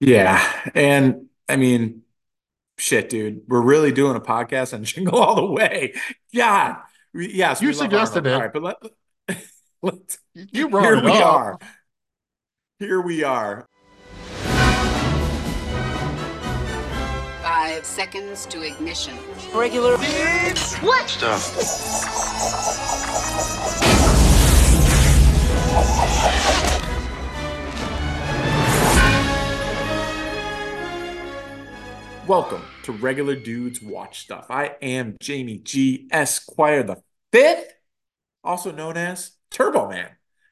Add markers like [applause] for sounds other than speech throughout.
Yeah. And I mean, shit, dude, we're really doing a podcast on [laughs] Jingle All the Way. God. We, yes, You we suggested it. right, but let, [laughs] let's, You brought here it we up. are. Here we are. Five seconds to ignition. regular Welcome to Regular Dudes Watch Stuff. I am Jamie G. Esquire the Fifth, also known as Turbo Man.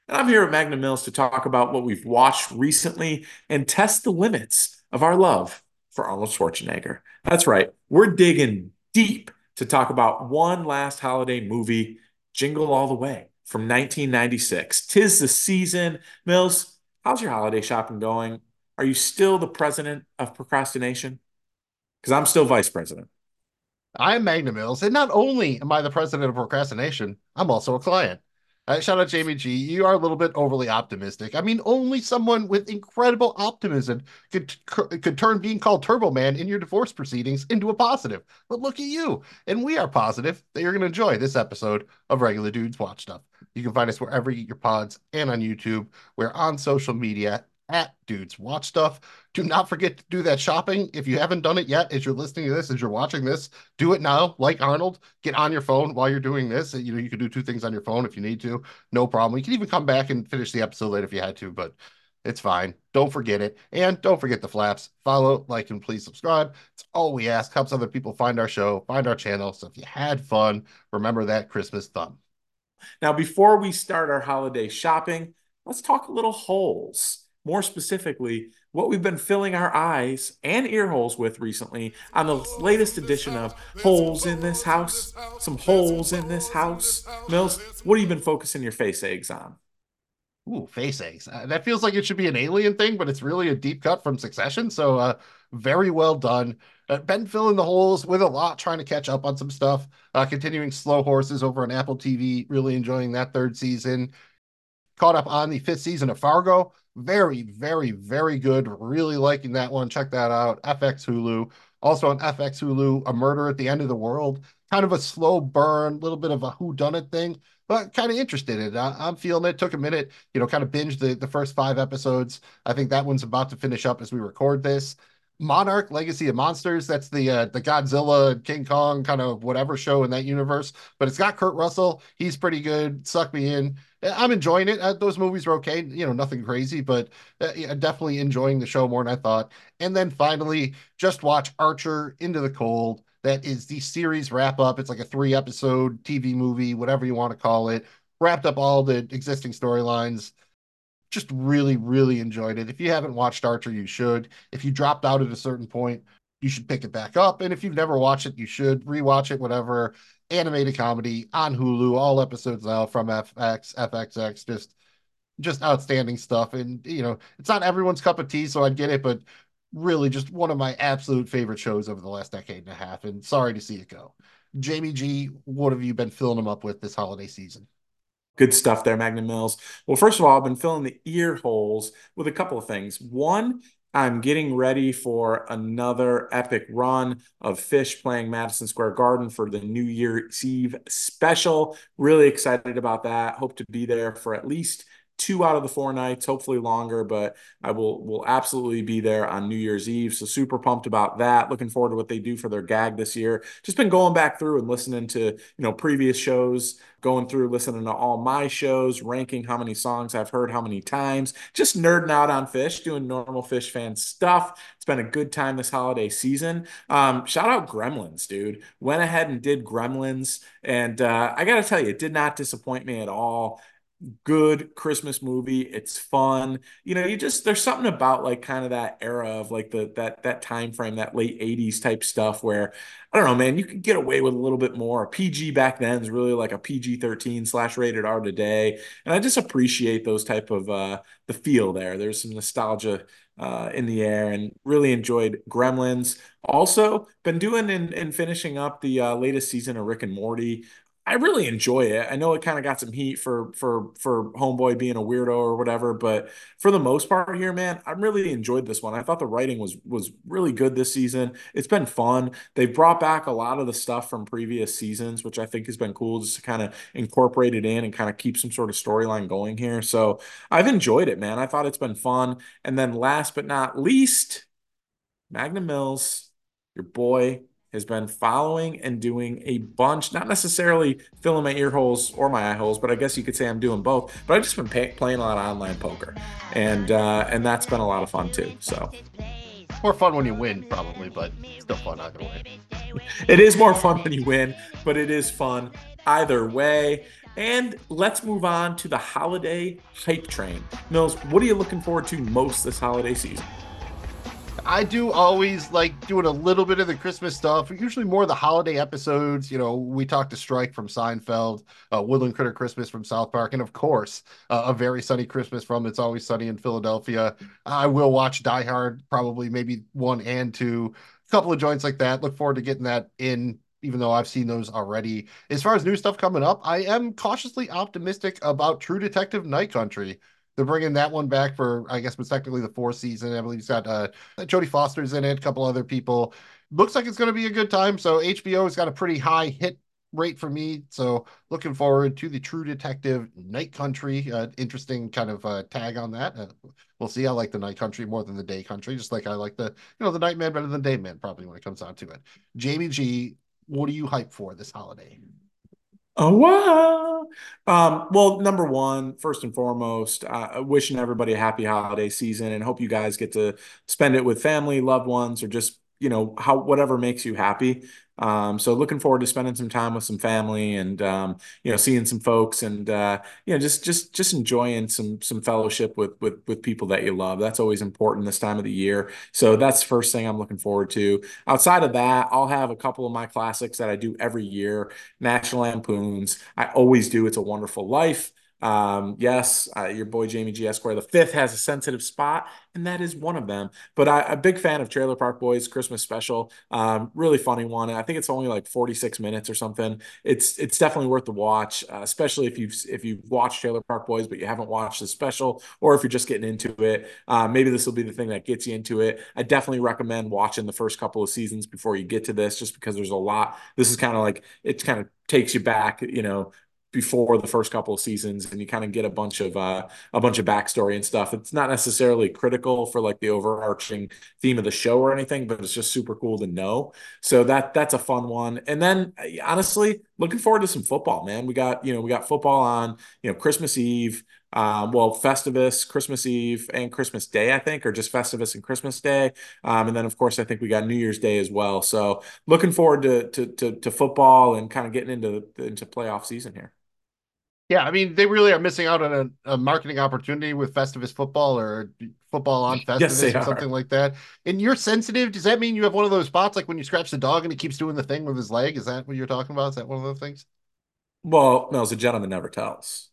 And I'm here at Magnum Mills to talk about what we've watched recently and test the limits of our love for Arnold Schwarzenegger. That's right, we're digging deep to talk about one last holiday movie, Jingle All the Way from 1996. Tis the season. Mills, how's your holiday shopping going? Are you still the president of procrastination? Because I'm still vice president. I'm Magnum Mills, and not only am I the president of procrastination, I'm also a client. Uh, shout out Jamie G. You are a little bit overly optimistic. I mean, only someone with incredible optimism could could turn being called Turbo Man in your divorce proceedings into a positive. But look at you, and we are positive that you're going to enjoy this episode of Regular Dudes Watch Stuff. You can find us wherever you get your pods and on YouTube. We're on social media at Dudes Watch Stuff. Do not forget to do that shopping. If you haven't done it yet, as you're listening to this, as you're watching this, do it now. Like Arnold, get on your phone while you're doing this. You know, you can do two things on your phone if you need to. No problem. You can even come back and finish the episode later if you had to, but it's fine. Don't forget it. And don't forget the flaps. Follow, like, and please subscribe. It's all we ask. Helps other people find our show, find our channel. So if you had fun, remember that Christmas thumb. Now, before we start our holiday shopping, let's talk a little holes. More specifically, what we've been filling our eyes and ear holes with recently on the latest edition of Holes in This House. Some holes in this house. Mills, what have you been focusing your face eggs on? Ooh, face eggs. Uh, that feels like it should be an alien thing, but it's really a deep cut from Succession. So, uh, very well done. Uh, been filling the holes with a lot, trying to catch up on some stuff. Uh, continuing Slow Horses over on Apple TV. Really enjoying that third season. Caught up on the fifth season of Fargo. Very, very, very good. Really liking that one. Check that out. FX Hulu. Also on FX Hulu, A Murder at the End of the World. Kind of a slow burn, a little bit of a whodunit thing but kind of interested in it. I, I'm feeling it. Took a minute, you know, kind of binged the, the first five episodes. I think that one's about to finish up as we record this. Monarch Legacy of Monsters. That's the uh, the Godzilla, King Kong kind of whatever show in that universe. But it's got Kurt Russell. He's pretty good. Suck me in. I'm enjoying it. Uh, those movies are okay. You know, nothing crazy, but uh, yeah, definitely enjoying the show more than I thought. And then finally, just watch Archer Into the Cold. That is the series wrap up. It's like a three episode TV movie, whatever you want to call it. Wrapped up all the existing storylines. Just really, really enjoyed it. If you haven't watched Archer, you should. If you dropped out at a certain point, you should pick it back up. And if you've never watched it, you should rewatch it, whatever. Animated comedy on Hulu, all episodes now from FX, FXX, just just outstanding stuff. And you know, it's not everyone's cup of tea, so I get it, but really just one of my absolute favorite shows over the last decade and a half. And sorry to see it go. Jamie G, what have you been filling them up with this holiday season? Good stuff there, Magnum Mills. Well, first of all, I've been filling the ear holes with a couple of things. One, I'm getting ready for another epic run of Phish playing Madison Square Garden for the New Year's Eve special. Really excited about that. Hope to be there for at least two out of the four nights, hopefully longer, but I will will absolutely be there on New Year's Eve. So super pumped about that. Looking forward to what they do for their gag this year. Just been going back through and listening to, you know, previous shows, going through listening to all my shows, ranking how many songs I've heard how many times, just nerding out on Phish, doing normal Phish fan stuff. It's been a good time this holiday season. Um, shout out Gremlins, dude. Went ahead and did Gremlins, and uh, I got to tell you, it did not disappoint me at all good Christmas movie. It's fun. You know, you just there's something about like kind of that era of like the that that time frame, that late 80s type stuff where I don't know, man, you could get away with a little bit more. A PG back then is really like a PG-13 slash rated R today. And I just appreciate those type of uh the feel there. There's some nostalgia uh, in the air and really enjoyed Gremlins. Also, been doing and, and finishing up the uh, latest season of Rick and Morty. I really enjoy it. I know it kind of got some heat for for for Homeboy being a weirdo or whatever, but for the most part here, man, I really enjoyed this one. I thought the writing was was really good this season. It's been fun. They've brought back a lot of the stuff from previous seasons, which I think has been cool just to kind of incorporate it in and kind of keep some sort of storyline going here. So I've enjoyed it, man. I thought it's been fun. And then last but not least, Magnum Mills, your boy has been following and doing a bunch, not necessarily filling my ear holes or my eye holes, but I guess you could say I'm doing both. But I've just been pay- playing a lot of online poker, and uh, and that's been a lot of fun too. So more fun when you win, probably, but still fun either way. [laughs] it is more fun when you win, but it is fun either way. And let's move on to the holiday hype train. Mills, what are you looking forward to most this holiday season? I do always like doing a little bit of the Christmas stuff, usually more the holiday episodes. You know, we talked to Strike from Seinfeld, uh, Woodland Critter Christmas from South Park, and of course, uh, A Very Sunny Christmas from It's Always Sunny in Philadelphia. I will watch Die Hard, probably maybe one and two, a couple of joints like that. Look forward to getting that in even though I've seen those already. As far as new stuff coming up, I am cautiously optimistic about True Detective Night Country. They're bringing that one back for, I guess, was technically the fourth season. I believe it's got uh, Jodie Foster's in it, a couple other people. Looks like it's going to be a good time. So HBO has got a pretty high hit rate for me. So looking forward to the True Detective Night Country. Uh, interesting kind of uh, tag on that. Uh, we'll see. I like the Night Country more than the Day Country, just like I like the you know the Night Man better than Day Man probably when it comes down to it. Jamie G, what are you hyped for this holiday? Oh wow! Um, well, number one, first and foremost, uh, wishing everybody a happy holiday season, and hope you guys get to spend it with family, loved ones, or just you know how whatever makes you happy. Um, so looking forward to spending some time with some family and um, you know seeing some folks and uh, you know just just just enjoying some some fellowship with with with people that you love. That's always important this time of the year. So that's the first thing I'm looking forward to. Outside of that, I'll have a couple of my classics that I do every year. National Lampoons. I always do. It's a Wonderful Life. Um, yes, uh, your boy Jamie G. Esquire the fifth has a sensitive spot, and that is one of them. But I, a big fan of Trailer Park Boys Christmas special. Um, really funny one. I think it's only like 46 minutes or something. It's it's definitely worth the watch, uh, especially if you've if you've watched Trailer Park Boys but you haven't watched the special, or if you're just getting into it. Uh, maybe this will be the thing that gets you into it. I definitely recommend watching the first couple of seasons before you get to this, just because there's a lot. This is kind of like it kind of takes you back, you know, before the first couple of seasons and you kind of get a bunch of uh, a bunch of backstory and stuff it's not necessarily critical for like the overarching theme of the show or anything but it's just super cool to know so that that's a fun one and then honestly looking forward to some football man we got you know we got football on you know christmas eve um, well, Festivus, Christmas Eve, and Christmas Day, I think, or just Festivus and Christmas Day. Um, and then, of course, I think we got New Year's Day as well. So, looking forward to to to, to football and kind of getting into into playoff season here. Yeah, I mean, they really are missing out on a, a marketing opportunity with Festivus football or football on [laughs] Festivus yes, or something like that. And you're sensitive. Does that mean you have one of those spots like when you scratch the dog and he keeps doing the thing with his leg? Is that what you're talking about? Is that one of those things? Well, no, as a gentleman never tells.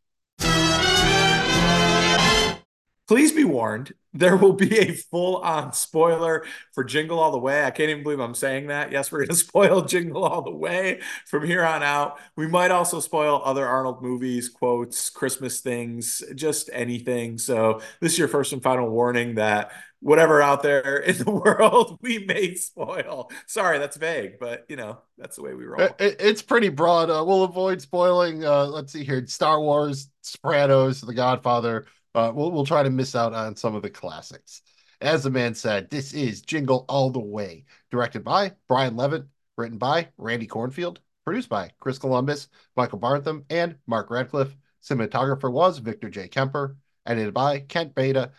Please be warned, there will be a full on spoiler for Jingle All the Way. I can't even believe I'm saying that. Yes, we're going [laughs] to spoil Jingle All the Way from here on out. We might also spoil other Arnold movies, quotes, Christmas things, just anything. So, this is your first and final warning that whatever out there [laughs] in the world we may spoil. Sorry, that's vague, but you know, that's the way we roll. It, it's pretty broad. Uh, we'll avoid spoiling. Uh, let's see here Star Wars, Sopranos, The Godfather uh, we'll we'll try to miss out on some of the classics. As the man said, this is Jingle All the Way, directed by Brian Levant, written by Randy Kornfield, produced by Chris Columbus, Michael Barnathan, and Mark Radcliffe. Cinematographer was Victor J. Kemper, edited by Kent Beyda,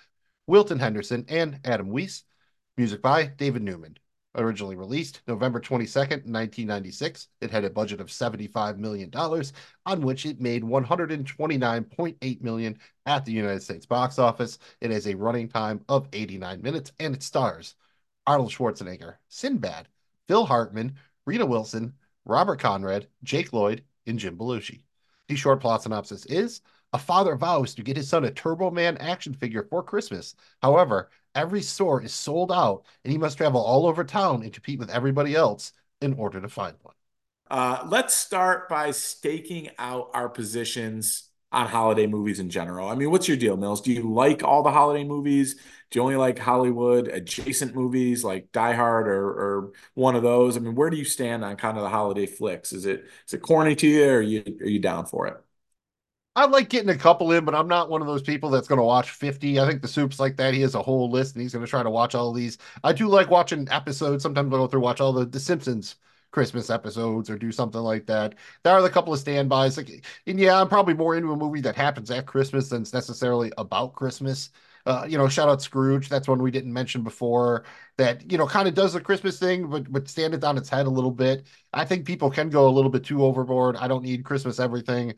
Wilton Henderson, and Adam Weiss. Music by David Newman originally released November 22nd, 1996. It had a budget of $75 million, on which it made 129.8 million at the United States box office. It has a running time of 89 minutes, and it stars Arnold Schwarzenegger, Sinbad, Phil Hartman, Rita Wilson, Robert Conrad, Jake Lloyd, and Jim Belushi. The short plot synopsis is a father vows to get his son a Turbo Man action figure for Christmas. However, every store is sold out and he must travel all over town and compete with everybody else in order to find one. Uh, let's start by staking out our positions on holiday movies in general. I mean, what's your deal, Mills? Do you like all the holiday movies? Do you only like Hollywood adjacent movies like Die Hard or, or one of those? I mean, where do you stand on kind of the holiday flicks? Is it is it corny to you, or are you are you down for it? I like getting a couple in, but I'm not one of those people that's going to watch 50. I think the soup's like that. He has a whole list and he's going to try to watch all these. I do like watching episodes. Sometimes I'll go through watch all the, the Simpsons Christmas episodes or do something like that. There are a couple of standbys. Like, and yeah, I'm probably more into a movie that happens at Christmas than it's necessarily about Christmas. Uh, you know, shout out Scrooge. That's one we didn't mention before. That you know kind of does the Christmas thing, but but stand it on its head a little bit. I think people can go a little bit too overboard. I don't need Christmas everything.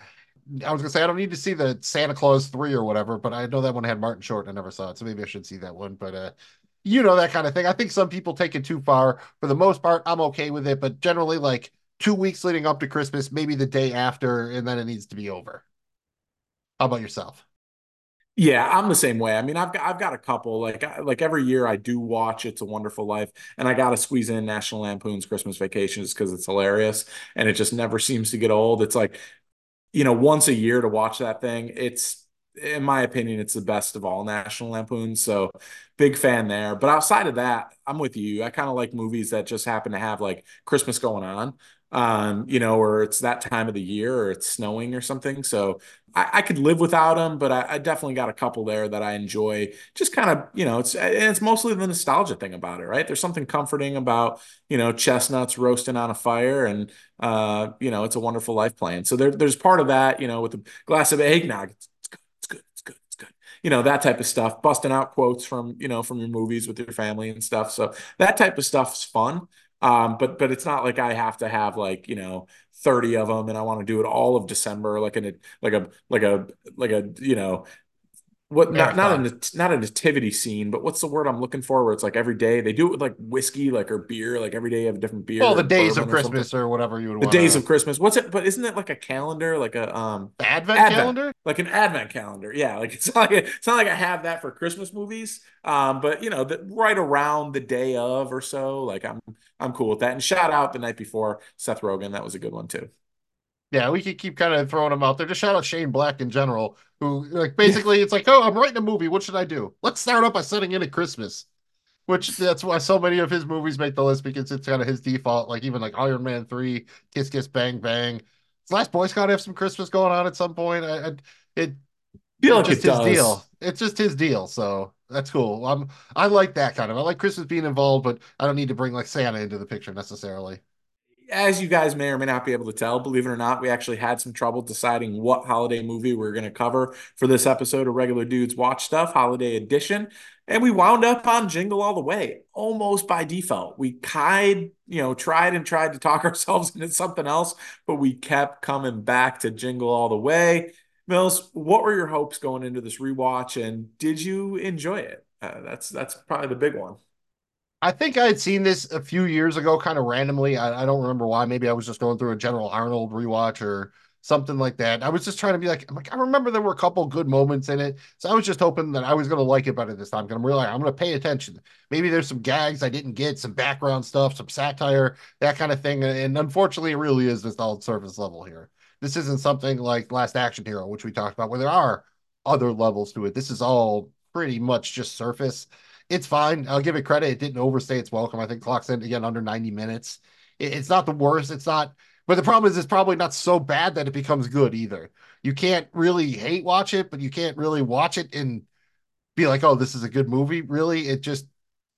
I was gonna say I don't need to see the Santa Claus three or whatever, but I know that one had Martin Short. And I never saw it, so maybe I should see that one. But uh, you know that kind of thing. I think some people take it too far. For the most part, I'm okay with it, but generally, like two weeks leading up to Christmas, maybe the day after, and then it needs to be over. How about yourself? Yeah, I'm the same way. I mean, I've got I've got a couple like like every year I do watch It's a Wonderful Life, and I got to squeeze in National Lampoon's Christmas Vacation just because it's hilarious and it just never seems to get old. It's like you know, once a year to watch that thing. It's, in my opinion, it's the best of all National Lampoons. So big fan there. But outside of that, I'm with you. I kind of like movies that just happen to have like Christmas going on um, you know, or it's that time of the year or it's snowing or something. So I, I could live without them, but I, I, definitely got a couple there that I enjoy. Just kind of, you know, it's and it's mostly the nostalgia thing about it, right? There's something comforting about, you know, chestnuts roasting on a fire and uh, you know, it's a wonderful life plan. So there, there's part of that, you know, with a glass of eggnog. It's, it's good, it's good, it's good, it's good. You know, that type of stuff, busting out quotes from, you know, from your movies with your family and stuff. So that type of stuff's fun. Um, but but it's not like I have to have like you know 30 of them and I want to do it all of December like a like a like a like a you know what not not a not a nativity scene, but what's the word I'm looking for? Where it's like every day they do it with like whiskey, like or beer, like every day you have a different beer. Well, the days of Christmas or, or, whatever you would. The wanna... days of Christmas. What's it? But isn't it like a calendar, like a um advent, advent, calendar, like an advent calendar? Yeah, like [laughs] it's not like it's not like I have that for Christmas movies. Um, but you know, the, right around the day of or so, like I'm I'm cool with that. And shout out the night before Seth Rogen, that was a good one too. Yeah, we could keep kind of throwing them out there. Just shout out Shane Black in general, who like basically it's like, oh, I'm writing a movie. What should I do? Let's start up by setting in at Christmas. Which that's why so many of his movies make the list because it's kind of his default. Like even like Iron Man three, Kiss Kiss Bang Bang. Does Last Boy Scout have some Christmas going on at some point? I, I it feel like just it his deal. It's just his deal. So that's cool. I'm I like that kind of. I like Christmas being involved, but I don't need to bring like Santa into the picture necessarily as you guys may or may not be able to tell, believe it or not, we actually had some trouble deciding what holiday movie we are going to cover for this episode of Regular Dudes Watch Stuff, Holiday Edition. And we wound up on Jingle All the Way almost by default. We tried, you know, tried and tried to talk [laughs] ourselves into something else, but we kept coming back to Jingle All the Way. Mills, what were your hopes going into this rewatch, and did you enjoy it? Uh, that's that's probably the big one. I think I had seen this a few years ago, kind of randomly. I, I, don't remember why. Maybe I was just going through a General Arnold rewatch or something like that. I was just trying to be like, I'm like, I remember there were a couple good moments in it. So I was just hoping that I was going to like it better this time. Because I'm really, I'm going to pay attention. Maybe there's some gags I didn't get, some background stuff, some satire, that kind of thing. And unfortunately, it really is this all surface level here. This isn't something like Last Action Hero, which we talked about, where there are other levels to it. This is all pretty much just surface it's fine. I'll give it credit. It didn't overstay its welcome. I think clocks in again under 90 minutes. It, it's not the worst. It's not, but the problem is it's probably not so bad that it becomes good either. You can't really hate watch it, but you can't really watch it and be like, oh, this is a good movie. Really, it just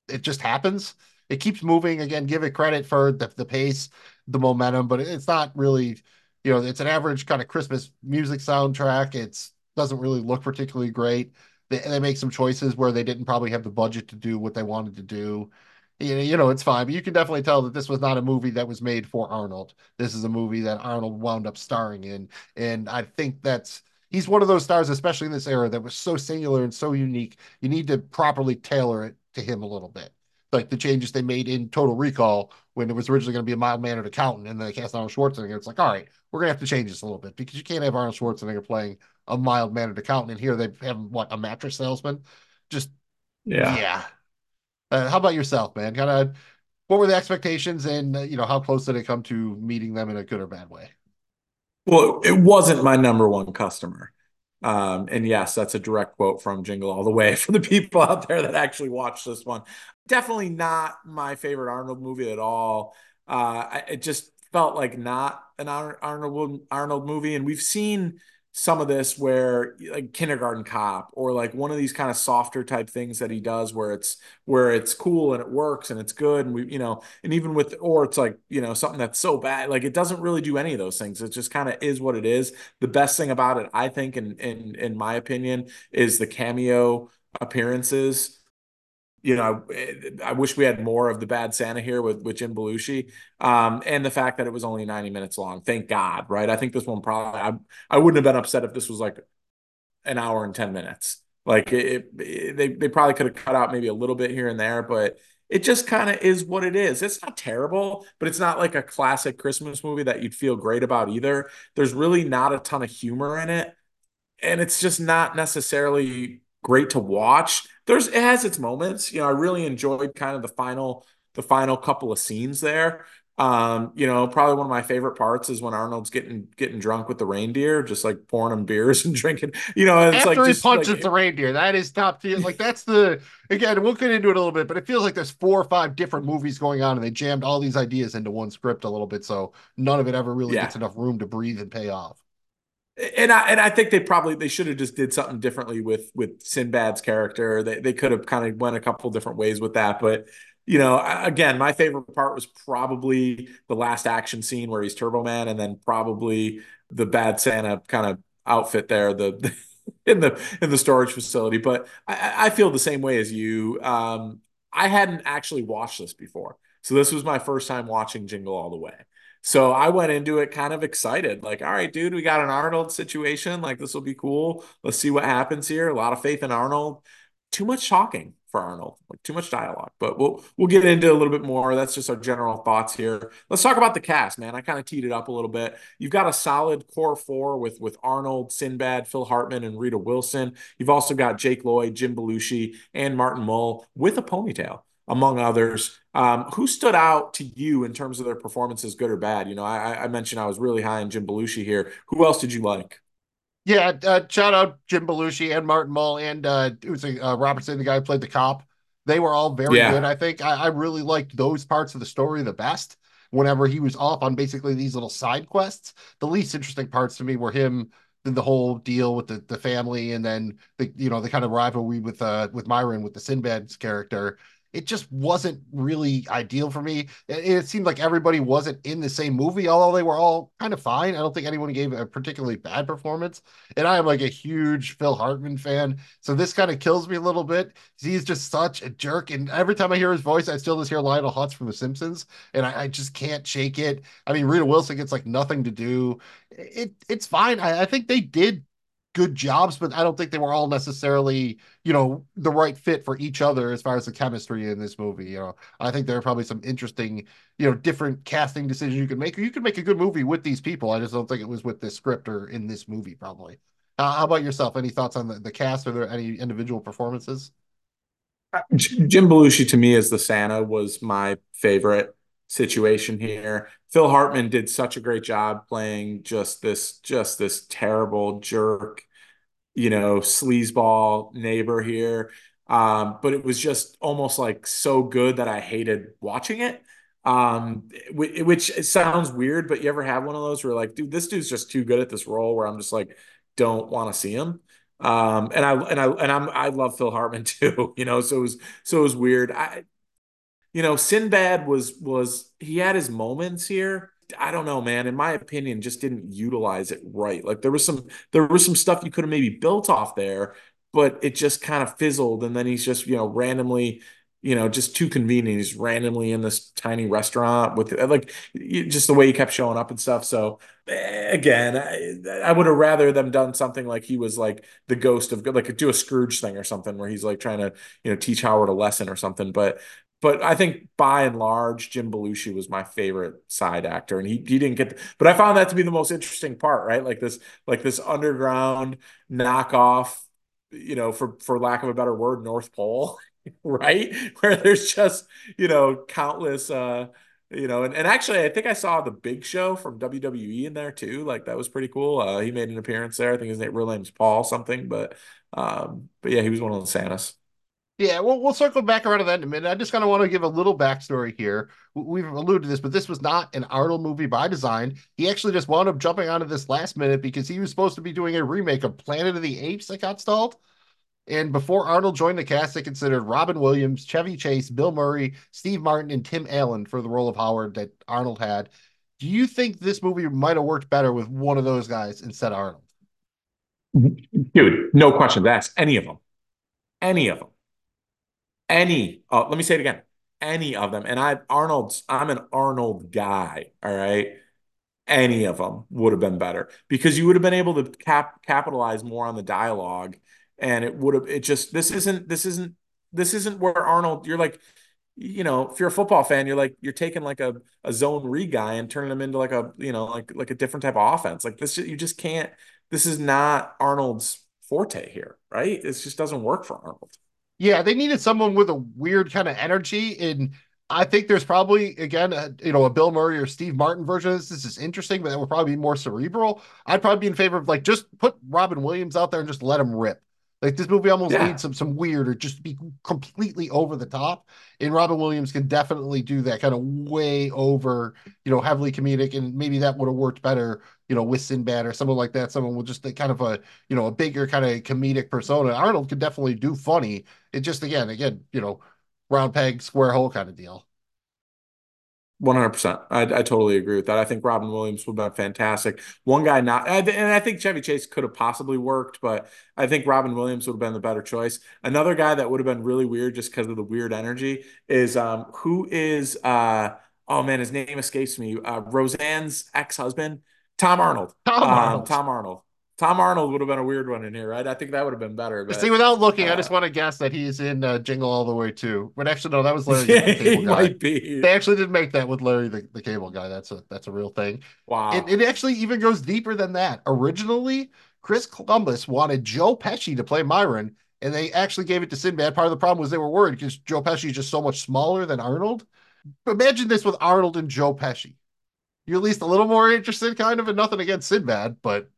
it just happens. It keeps moving. Again, give it credit for the, the pace, the momentum, but it's not really, you know, it's an average kind of Christmas music soundtrack. It's doesn't really look particularly great they, they make some choices where they didn't probably have the budget to do what they wanted to do. You know, you know, it's fine, but you can definitely tell that this was not a movie that was made for Arnold. This is a movie that Arnold wound up starring in, and I think that's he's one of those stars, especially in this era, that was so singular and so unique. You need to properly tailor it to him a little bit, like the changes they made in Total Recall when it was originally going to be a mild mannered accountant, and then they cast Arnold Schwarzenegger. It's like, all right, we're gonna have to change this a little bit because you can't have Arnold Schwarzenegger playing a mild mannered accountant. And here they have what a mattress salesman. Just yeah, yeah. Uh, how about yourself, man? Kind of what were the expectations and uh, you know how close did it come to meeting them in a good or bad way? Well, it wasn't my number one customer. Um, and yes, that's a direct quote from Jingle All the Way [laughs] for the people out there that actually watched this one. Definitely not my favorite Arnold movie at all. Uh, it just felt like not an Arnold Arnold movie, and we've seen some of this where like kindergarten cop or like one of these kind of softer type things that he does where it's where it's cool and it works and it's good and we you know and even with or it's like you know something that's so bad like it doesn't really do any of those things. It just kind of is what it is. The best thing about it i think in in in my opinion is the cameo appearances you know, I, wish we had more of the bad Santa here with, with Jim Belushi. Um, and the fact that it was only 90 minutes long. Thank God, right? I think this one probably, I, I wouldn't have been upset if this was like an hour and 10 minutes. Like it, it they, they probably could have cut out maybe a little bit here and there, but it just kind of is what it is. It's not terrible, but it's not like a classic Christmas movie that you'd feel great about either. There's really not a ton of humor in it. And it's just not necessarily great to watch. There's it has its moments. You know, I really enjoyed kind of the final the final couple of scenes there. Um, you know, probably one of my favorite parts is when Arnold's getting getting drunk with the reindeer, just like pouring him beers and [laughs] drinking. You know, it's after like he just, punches like, the reindeer, that is top tier. Like that's the again, we'll get into it a little bit, but it feels like there's four or five different movies going on, and they jammed all these ideas into one script a little bit, so none of it ever really yeah. gets enough room to breathe and pay off and I and I think they probably they should have just did something differently with with Sinbad's character. They they could have kind of went a couple different ways with that, but you know, again, my favorite part was probably the last action scene where he's Turbo Man, and then probably the bad Santa kind of outfit there, the, [laughs] in the in the storage facility. But I, I feel the same way as you. Um, I hadn't actually watched this before, so this was my first time watching Jingle All the Way. So I went into it kind of excited, like, all right, dude, we got an Arnold situation. Like, this will be cool. Let's see what happens here. A lot of faith in Arnold. Too much talking for Arnold, like too much dialogue. But we'll we'll get into a little bit more. That's just our general thoughts here. Let's talk about the cast, man. I kind of teed it up a little bit. You've got a solid core four with with Arnold, Sinbad, Phil Hartman, and Rita Wilson. You've also got Jake Lloyd, Jim Belushi, and Martin Mull with a ponytail among others. Um, who stood out to you in terms of their performances, good or bad? You know, I, I mentioned I was really high on Jim Belushi here. Who else did you like? Yeah, uh, shout out Jim Belushi and Martin Mull and uh, it was uh, Robertson, the guy who played the cop. They were all very yeah. good. I think I, I really liked those parts of the story the best. Whenever he was off on basically these little side quests, the least interesting parts to me were him and the whole deal with the, the family and then the you know the kind of rivalry with uh with Myron with the Sinbad's character it just wasn't really ideal for me. It, it, seemed like everybody wasn't in the same movie, although they were all kind of fine. I don't think anyone gave a particularly bad performance. And I am like a huge Phil Hartman fan. So this kind of kills me a little bit. He's just such a jerk. And every time I hear his voice, I still just hear Lionel Hutz from The Simpsons. And I, I just can't shake it. I mean, Rita Wilson gets like nothing to do. It It's fine. I, I think they did good jobs, but I don't think they were all necessarily, you know, the right fit for each other as far as the chemistry in this movie. You know, I think there are probably some interesting, you know, different casting decisions you can make, you could make a good movie with these people. I just don't think it was with this script or in this movie, probably. Uh, how about yourself? Any thoughts on the, the cast? Are there any individual performances? Jim Belushi to me as the Santa was my favorite situation here. Phil Hartman did such a great job playing just this just this terrible jerk, you know, sleazeball neighbor here. Um, but it was just almost like so good that I hated watching it. Um, which sounds weird, but you ever have one of those where like, dude, this dude's just too good at this role where I'm just like, don't want to see him. Um, and I and I and I'm I love Phil Hartman [laughs] too, you know, so it was so it was weird. I you know, Sinbad was was he had his moments here. I don't know, man. In my opinion, just didn't utilize it right. Like there was some there was some stuff you could have maybe built off there, but it just kind of fizzled. And then he's just you know randomly, you know, just too convenient. He's randomly in this tiny restaurant with like just the way he kept showing up and stuff. So eh, again, I, I would have rather them done something like he was like the ghost of like do a Scrooge thing or something where he's like trying to you know teach Howard a lesson or something. But but I think by and large, Jim Belushi was my favorite side actor, and he he didn't get. The, but I found that to be the most interesting part, right? Like this, like this underground knockoff, you know, for for lack of a better word, North Pole. [laughs] right? Where there's just, you know, countless uh you know, and, and actually I think I saw the Big Show from WWE in there too. Like that was pretty cool. Uh he made an appearance there. I think his name real name's Paul something, but um but yeah, he was one of the Santas. Yeah, well, we'll circle back around to that in a minute. I just kind of want to give a little backstory here. We've alluded to this, but this was not an Arnold movie by design. He actually just wound up jumping onto this last minute because he was supposed to be doing a remake of Planet of the Apes that got stalled. And before Arnold joined the cast, they considered Robin Williams, Chevy Chase, Bill Murray, Steve Martin, and Tim Allen for the role of Howard that Arnold had. Do you think this movie might have worked better with one of those guys instead of Arnold? Dude, no question. That's any of them. Any of them any uh, let me say it again. Any of them. And i arnold's i'm an arnold guy all right? Any of them would have been better because you would have been able to cap capitalize more on the dialogue and it would have it just this isn't this isn't this isn't where arnold you're like you know if you're a football fan you're like you're taking like a, a zone read guy and turning him into like a you know like like a different type of offense. Like this you just can't this is not arnold's forte here right? It just doesn't work for arnold yeah, they needed someone with a weird kind of energy. And I think there's probably, again, a, you know, a Bill Murray or Steve Martin version of this. This is interesting, but that would probably be more cerebral. I'd probably be in favor of like just put Robin Williams out there and just let him rip. Like this movie almost yeah. needs some some weird or just be completely over the top. And Robin Williams can definitely do that kind of way over, you know, heavily comedic, and maybe that would have worked better, you know, with Sinbad or someone like that. Someone with just a, kind of a, you know, a bigger kind of comedic persona. Arnold could definitely do funny. It just again, again, you know, round peg, square hole kind of deal. 100%. I, I totally agree with that. I think Robin Williams would have been fantastic. One guy not, and I think Chevy Chase could have possibly worked, but I think Robin Williams would have been the better choice. Another guy that would have been really weird just because of the weird energy is um who is uh oh man, his name escapes me. Uh, Roseanne's ex-husband, Tom Arnold. Tom Arnold. Um, Tom Arnold. Tom Arnold would have been a weird one in here, right? I think that would have been better. But, See, without looking, uh, I just want to guess that he's in uh, Jingle All the Way too. But actually, no, that was Larry. [laughs] Yeah, the he guy. might be. They actually did make that with Larry, the, the cable guy. That's a that's a real thing. Wow. It, it actually even goes deeper than that. Originally, Chris Columbus wanted Joe Pesci to play Myron, and they actually gave it to Sinbad. Part of the problem was they were worried because Joe Pesci is just so much smaller than Arnold. Imagine this with Arnold and Joe Pesci. You're at least a little more interested, kind of, and nothing against Sinbad, but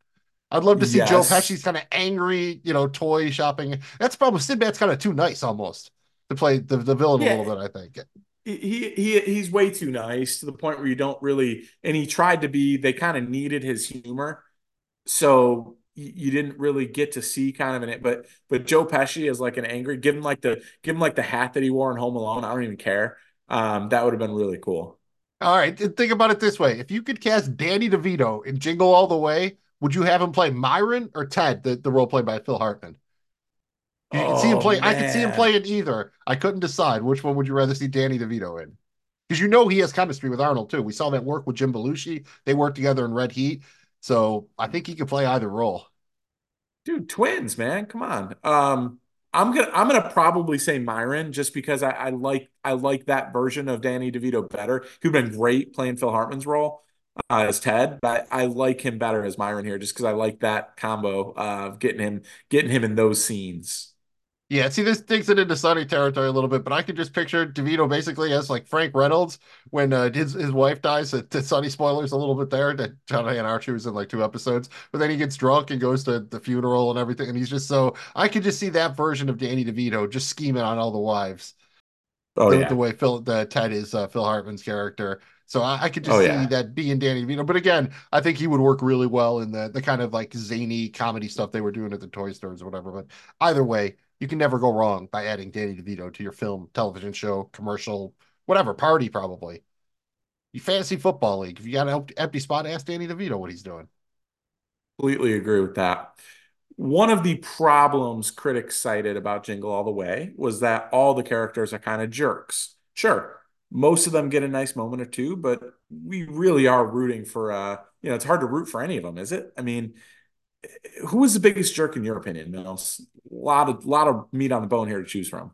I'd love to see yes. Joe Pesci's kind of angry, you know, toy shopping. That's probably Sinbad's kind of too nice almost to play the, the villain yeah. a little bit, I think. He he he's way too nice to the point where you don't really and he tried to be they kind of needed his humor. So you didn't really get to see kind of in it, but but Joe Pesci is like an angry. Give him like the give him like the hat that he wore in Home Alone. I don't even care. Um, that would have been really cool. All right, think about it this way: if you could cast Danny DeVito in Jingle All the Way, would you have him play Myron or Ted, the, the role played by Phil Hartman? You can see him play. Man. I can see him play in either. I couldn't decide which one would you rather see Danny DeVito in, because you know he has chemistry with Arnold too. We saw that work with Jim Belushi. They worked together in Red Heat, so I think he could play either role. Dude, twins, man, come on. Um, I'm gonna I'm gonna probably say Myron just because I, I like I like that version of Danny DeVito better. He'd been great playing Phil Hartman's role uh, as Ted, but I, I, like him better as Myron here just because I like that combo of getting him getting him in those scenes. Yeah, see, this takes it into Sunny territory a little bit, but I can just picture DeVito basically as like Frank Reynolds when uh, his his wife dies. Uh, to Sunny spoilers a little bit there. That Jonathan Archer was in like two episodes, but then he gets drunk and goes to the funeral and everything, and he's just so I could just see that version of Danny DeVito just scheming on all the wives. Oh the, yeah, the way Phil the Ted is uh, Phil Hartman's character. So I, I could just oh, see yeah. that being Danny DeVito. But again, I think he would work really well in the the kind of like zany comedy stuff they were doing at the toy stores or whatever. But either way, you can never go wrong by adding Danny DeVito to your film, television show, commercial, whatever, party probably. You fantasy football league. If you got an empty spot, ask Danny DeVito what he's doing. Completely agree with that. One of the problems critics cited about Jingle All the Way was that all the characters are kind of jerks. Sure, most of them get a nice moment or two, but we really are rooting for uh, you know, it's hard to root for any of them, is it? I mean, who is the biggest jerk in your opinion, Mills? A lot of lot of meat on the bone here to choose from.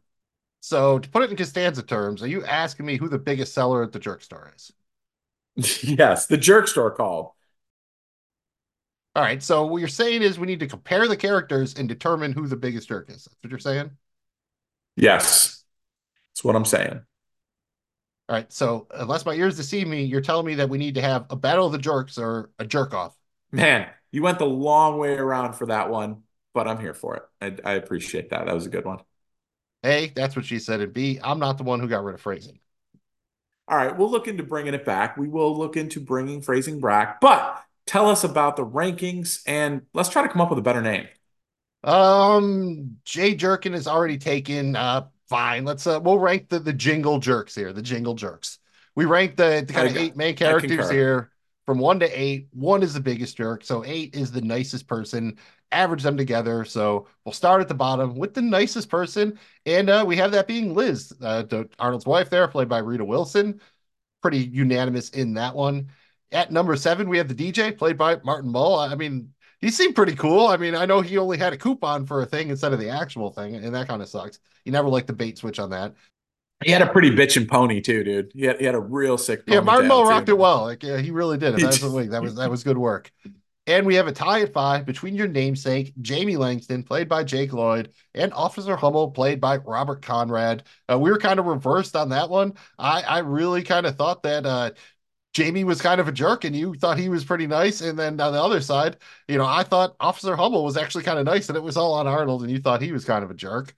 So to put it in Costanza terms, are you asking me who the biggest seller at the jerk store is? [laughs] yes, the jerk store called. All right. So what you're saying is we need to compare the characters and determine who the biggest jerk is. That's what you're saying? Yes. That's what I'm saying. All right. So unless my ears deceive me, you're telling me that we need to have a battle of the jerks or a jerk off. Man, you went the long way around for that one, but I'm here for it. I, I appreciate that. That was a good one. A, that's what she said. And B, I'm not the one who got rid of phrasing. All right, we'll look into bringing it back. We will look into bringing phrasing back, but tell us about the rankings and let's try to come up with a better name. Um, Jay Jerkin is already taken. Uh, fine. Let's uh, we'll rank the the jingle jerks here. The jingle jerks. We rank the, the kind of eight main characters here from one to eight. One is the biggest jerk, so eight is the nicest person. Average them together. So we'll start at the bottom with the nicest person, and uh, we have that being Liz, uh, Arnold's wife, there, played by Rita Wilson. Pretty unanimous in that one. At number seven, we have the DJ, played by Martin Mull. I mean, he seemed pretty cool. I mean, I know he only had a coupon for a thing instead of the actual thing, and that kind of sucks. He never liked the bait switch on that. He had a pretty bitchin' pony too, dude. He had, he had a real sick. Yeah, Martin Mull rocked it well. Like yeah, he really did. That was. That was that was good work. And we have a tie at five between your namesake, Jamie Langston, played by Jake Lloyd, and Officer Hummel, played by Robert Conrad. Uh, we were kind of reversed on that one. I, I really kind of thought that uh, Jamie was kind of a jerk and you thought he was pretty nice. And then on the other side, you know, I thought Officer Hummel was actually kind of nice and it was all on Arnold and you thought he was kind of a jerk.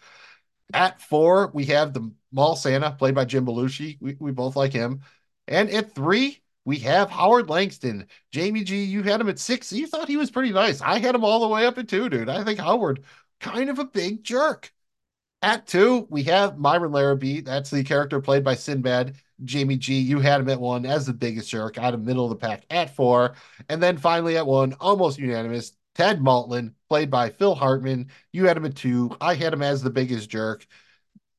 At four, we have the Mall Santa played by Jim Belushi. We, we both like him. And at three, we have Howard Langston. Jamie G, you had him at six. You thought he was pretty nice. I had him all the way up at two, dude. I think Howard, kind of a big jerk. At two, we have Myron Larrabee. That's the character played by Sinbad. Jamie G, you had him at one as the biggest jerk out of middle of the pack at four. And then finally at one, almost unanimous, Ted Maltland, played by Phil Hartman. You had him at two. I had him as the biggest jerk.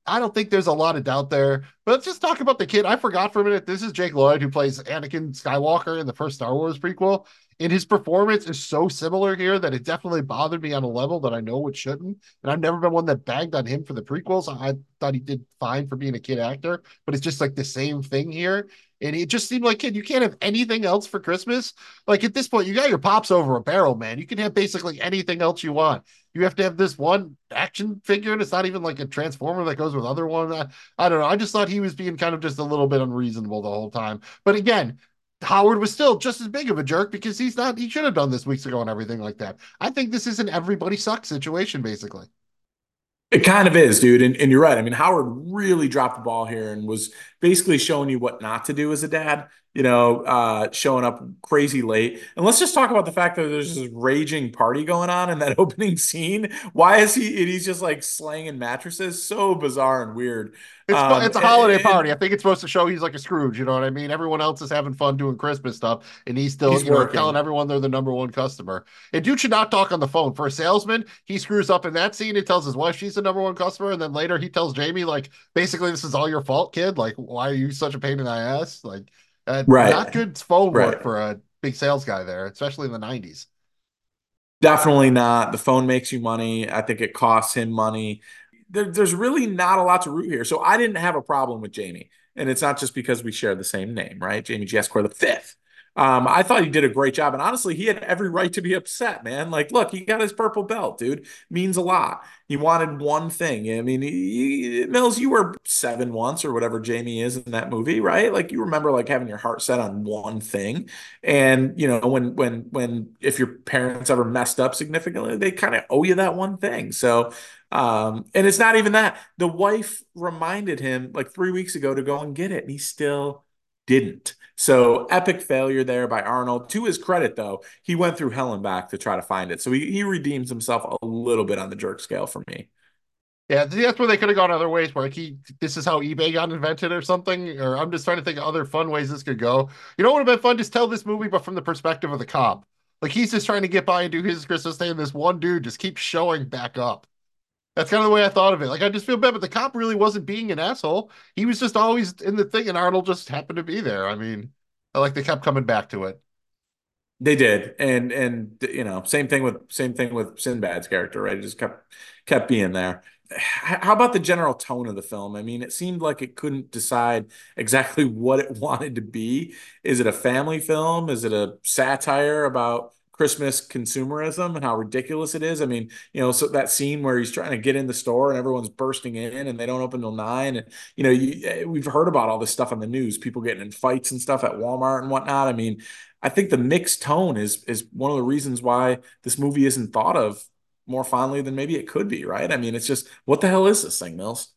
I don't think there's a lot of doubt there. But let's just talk about the kid. I forgot for a minute. This is Jake Lloyd, who plays Anakin Skywalker in the first Star Wars prequel. And his performance is so similar here that it definitely bothered me on a level that I know it shouldn't. And I've never been one that bagged on him for the prequels. I thought he did fine for being a kid actor, but it's just like the same thing here. And it just seemed like, kid, you can't have anything else for Christmas. Like at this point, you got your pops over a barrel, man. You can have basically anything else you want. You have to have this one action figure, and it's not even like a transformer that goes with other one. I, I don't know. I just thought he was being kind of just a little bit unreasonable the whole time. But again, Howard was still just as big of a jerk because he's not, he should have done this weeks ago and everything like that. I think this is an everybody sucks situation, basically. It kind of is, dude. And, and you're right. I mean, Howard really dropped the ball here and was basically showing you what not to do as a dad, you know, uh, showing up crazy late. And let's just talk about the fact that there's this raging party going on in that [laughs] opening scene. Why is he, he's just like slanging mattresses? So bizarre and weird. It's, um, it's a holiday and, party. I think it's supposed to show he's like a Scrooge. You know what I mean? Everyone else is having fun doing Christmas stuff, and he's still he's you know, telling everyone they're the number one customer. And dude should not talk on the phone. For a salesman, he screws up in that scene. He tells his wife she's the number one customer, and then later he tells Jamie like, basically, this is all your fault, kid. Like, why are you such a pain in the ass? Like, uh, right. not good phone right. work for a big sales guy there, especially in the '90s. Definitely not. The phone makes you money. I think it costs him money there, there's really not a lot to root here. So I didn't have a problem with Jamie. And it's not just because we share the same name, right? Jamie G. Esquire the fifth. Um, I thought he did a great job. And honestly, he had every right to be upset, man. Like, look, he got his purple belt, dude. Means a lot. He wanted one thing. I mean, he, Mills, you were seven once or whatever Jamie is in that movie, right? Like you remember like having your heart set on one thing. And you know, when when when if your parents ever messed up significantly, they kind of owe you that one thing. So um, and it's not even that. The wife reminded him like three weeks ago to go and get it, and he still didn't. So epic failure there by Arnold. To his credit, though, he went through hell and back to try to find it. So he, he redeems himself a little bit on the jerk scale for me. Yeah, that's where they could have gone other ways. Where like he, this is how eBay got invented or something. Or I'm just trying to think of other fun ways this could go. You know what would have been fun? Just tell this movie, but from the perspective of the cop. Like he's just trying to get by and do his Christmas day, and this one dude just keeps showing back up. That's kind of the way I thought of it. Like I just feel bad, but the cop really wasn't being an asshole. He was just always in the thing, and Arnold just happened to be there. I mean, I like they kept coming back to it. They did, and and you know, same thing with same thing with Sinbad's character, right? It just kept kept being there. How about the general tone of the film? I mean, it seemed like it couldn't decide exactly [laughs] what it wanted to be. Is it a family film? Is it a satire about Christmas consumerism and how ridiculous it is. I mean, you know, so that scene where he's trying to get in the store and everyone's bursting in and they don't open till nine. And, you know, you, eh, we've heard about all this stuff on the news, people getting in fights and stuff at Walmart and whatnot. I mean, I think the mixed tone is is one of the reasons why this movie isn't thought of more fondly than maybe it could be, right? I mean, it's just what the hell is this thing, Mills?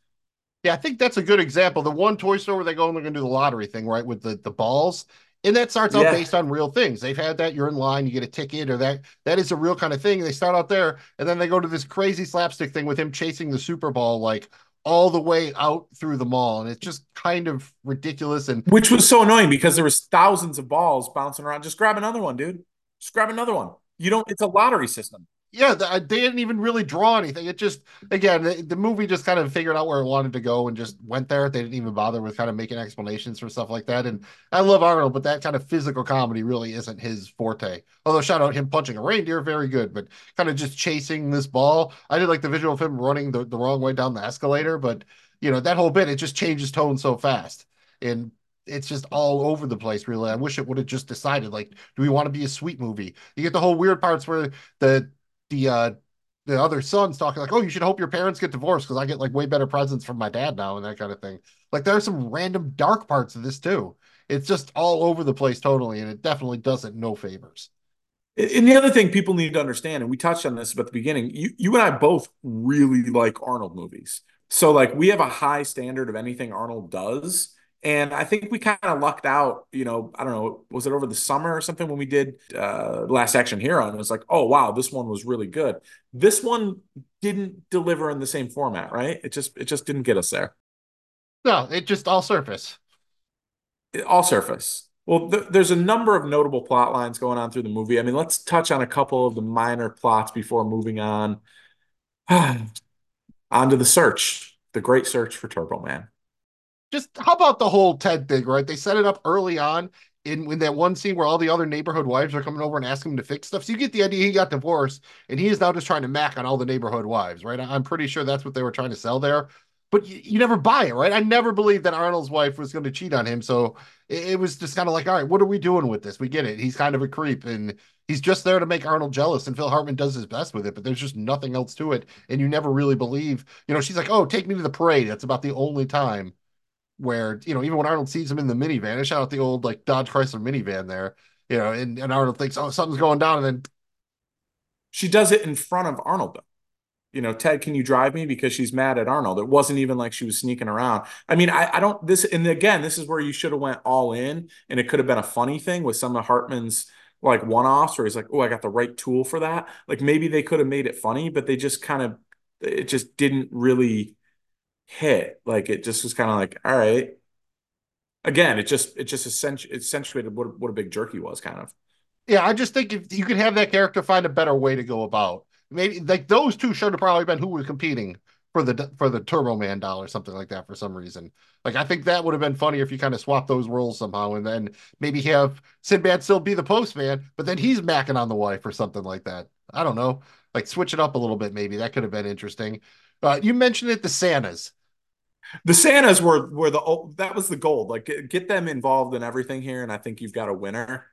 Yeah, I think that's a good example. The one toy store where they go and they're going to do the lottery thing, right, with the the balls and that starts out yeah. based on real things. They've had that. You're in line, you get a ticket, or that that is a real kind of thing. They start out there, and then they go to this crazy slapstick thing with him chasing the Super Ball like all the way out through the mall, and it's just kind of ridiculous. And which was so annoying because there was thousands of balls bouncing around. Just grab another one, dude. Just grab another one. You don't. It's a lottery system yeah, uh, they didn't even really draw anything. It just, again, the, the, movie just kind of figured out where it wanted to go and just went there. They didn't even bother with kind of making explanations for stuff like that. And I love Arnold, but that kind of physical comedy really isn't his forte. Although, shout out him punching a reindeer, very good, but kind of just chasing this ball. I did like the visual of him running the, the wrong way down the escalator, but, you know, that whole bit, it just changes tone so fast. And it's just all over the place really i wish it would have just decided like do we want to be a sweet movie you get the whole weird parts where the the uh the other son's talking like, "Oh, you should hope your parents get divorced because I get like way better presents from my dad now and that kind of thing." Like there are some random dark parts of this too. It's just all over the place totally, and it definitely doesn't no favors. And the other thing people need to understand, and we touched on this at the beginning, you you and I both really like Arnold movies. So like we have a high standard of anything Arnold does. And I think we kind of lucked out, you know, I don't know, was it over the summer or something when we did uh Last Action Hero? And it was like, oh wow, this one was really good. This one didn't deliver in the same format, right? It just it just didn't get us there. No, it just all surface. all surface. Well, th- there's a number of notable plot lines going on through the movie. I mean, let's touch on a couple of the minor plots before moving on. [sighs] on to the search, the great search for Turbo Man just how about the whole Ted thing, right? They set it up early on in, in that one scene where all the other neighborhood wives are coming over and asking him to fix stuff. So you get the idea he got divorced and he is now just trying to mac on all the neighborhood wives, right? I'm pretty sure that's what they were trying to sell there. But you, you never buy it, right? I never believed that Arnold's wife was going to cheat on him. So it, it was just kind of like, all right, what are we doing with this? We get it. He's kind of a creep and he's just there to make Arnold jealous. And Phil Hartman does his best with it, but there's just nothing else to it. And you never really believe, you know, she's like, oh, take me to the parade. That's about the only time where you know even when Arnold sees him in the minivan, I shout out the old like Dodge Chrysler minivan there, you know, and, and Arnold thinks oh something's going down, and then she does it in front of Arnold though. You know, Ted, can you drive me? Because she's mad at Arnold. It wasn't even like she was sneaking around. I mean, I, I don't this and again, this is where you should have went all in, and it could have been a funny thing with some of Hartman's like one-offs where he's like, oh, I got the right tool for that. Like maybe they could have made it funny, but they just kind of it just didn't really hit. Like it just was kind of like, all right. Again, it just it just accentuated what what a big jerky was, kind of. Yeah, I just think if you could have that character find a better way to go about. Maybe like those two should have probably been who was competing for the for the Turbo Man doll or something like that for some reason. Like I think that would have been funny if you kind of swap those roles somehow, and then maybe have Sinbad still be the postman, but then he's macking on the wife or something like that. I don't know. Like switch it up a little bit, maybe that could have been interesting. Uh, you mentioned it, the Santas. The Santas were were the that was the gold. Like get, get them involved in everything here, and I think you've got a winner.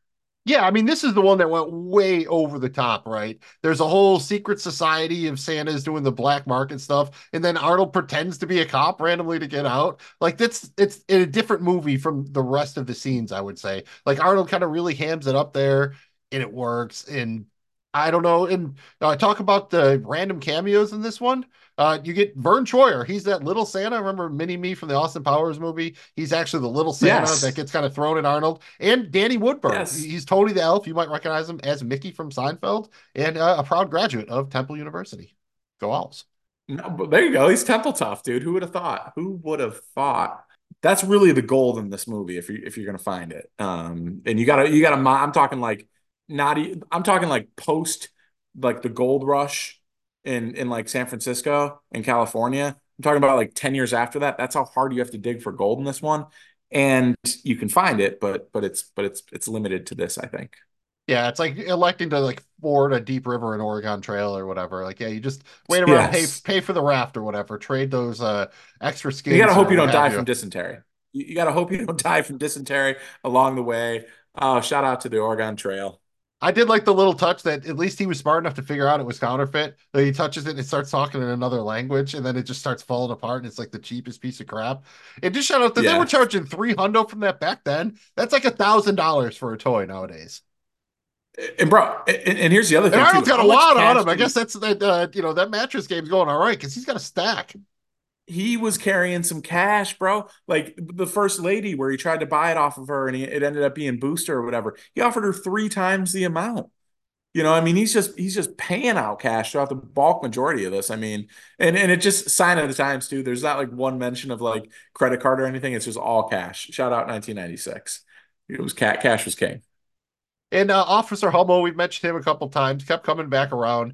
Yeah, I mean, this is the one that went way over the top, right? There's a whole secret society of Santas doing the black market stuff, and then Arnold pretends to be a cop randomly to get out. Like that's it's in a different movie from the rest of the scenes, I would say. Like Arnold kind of really hams it up there, and it works. And I don't know. And uh, talk about the random cameos in this one. Uh, you get Vern Troyer. He's that little Santa. Remember Mini Me from the Austin Powers movie? He's actually the little Santa yes. that gets kind of thrown at Arnold. And Danny Woodburn. Yes. He's totally the elf. You might recognize him as Mickey from Seinfeld and uh, a proud graduate of Temple University. Go Owls. No, but there you go. He's Temple tough, dude. Who would have thought? Who would have thought? That's really the gold in this movie if you if you're gonna find it. Um, and you gotta you gotta. I'm talking like not. I'm talking like post like the gold rush in in like San Francisco in California. I'm talking about like 10 years after that. That's how hard you have to dig for gold in this one. And you can find it, but but it's but it's it's limited to this, I think. Yeah, it's like electing to like ford a deep river in Oregon Trail or whatever. Like, yeah, you just wait around, yes. pay pay for the raft or whatever, trade those uh extra skins. You gotta hope you don't die you. from dysentery. You, you, gotta hope you don't [laughs] die from dysentery along the way. Oh, shout out to the Oregon Trail. I did like the little touch that at least he was smart enough to figure out it was counterfeit. That he touches it and it starts talking in another language, and then it just starts falling apart, and it's like the cheapest piece of crap. And just shout out that Yeah. they were charging three hundo from that back then. That's like a thousand dollars for a toy nowadays. And bro, and, and here's the other And thing. too. Arnold's got a How much lot on him. I guess that's that. Uh, you know that mattress game's going all right because he's got a stack. He was carrying some cash, bro. Like the first lady, where he tried to buy it off of her, and he, it ended up being booster or whatever. He offered her three times the amount. You know, I mean, he's just he's just paying out cash throughout the bulk majority of this. I mean, and and it just sign of the times too. There's not like one mention of like credit card or anything. It's just all cash. Shout out 1996. It was cat cash was king. And uh, Officer Hummel, we've mentioned him a couple times, kept coming back around.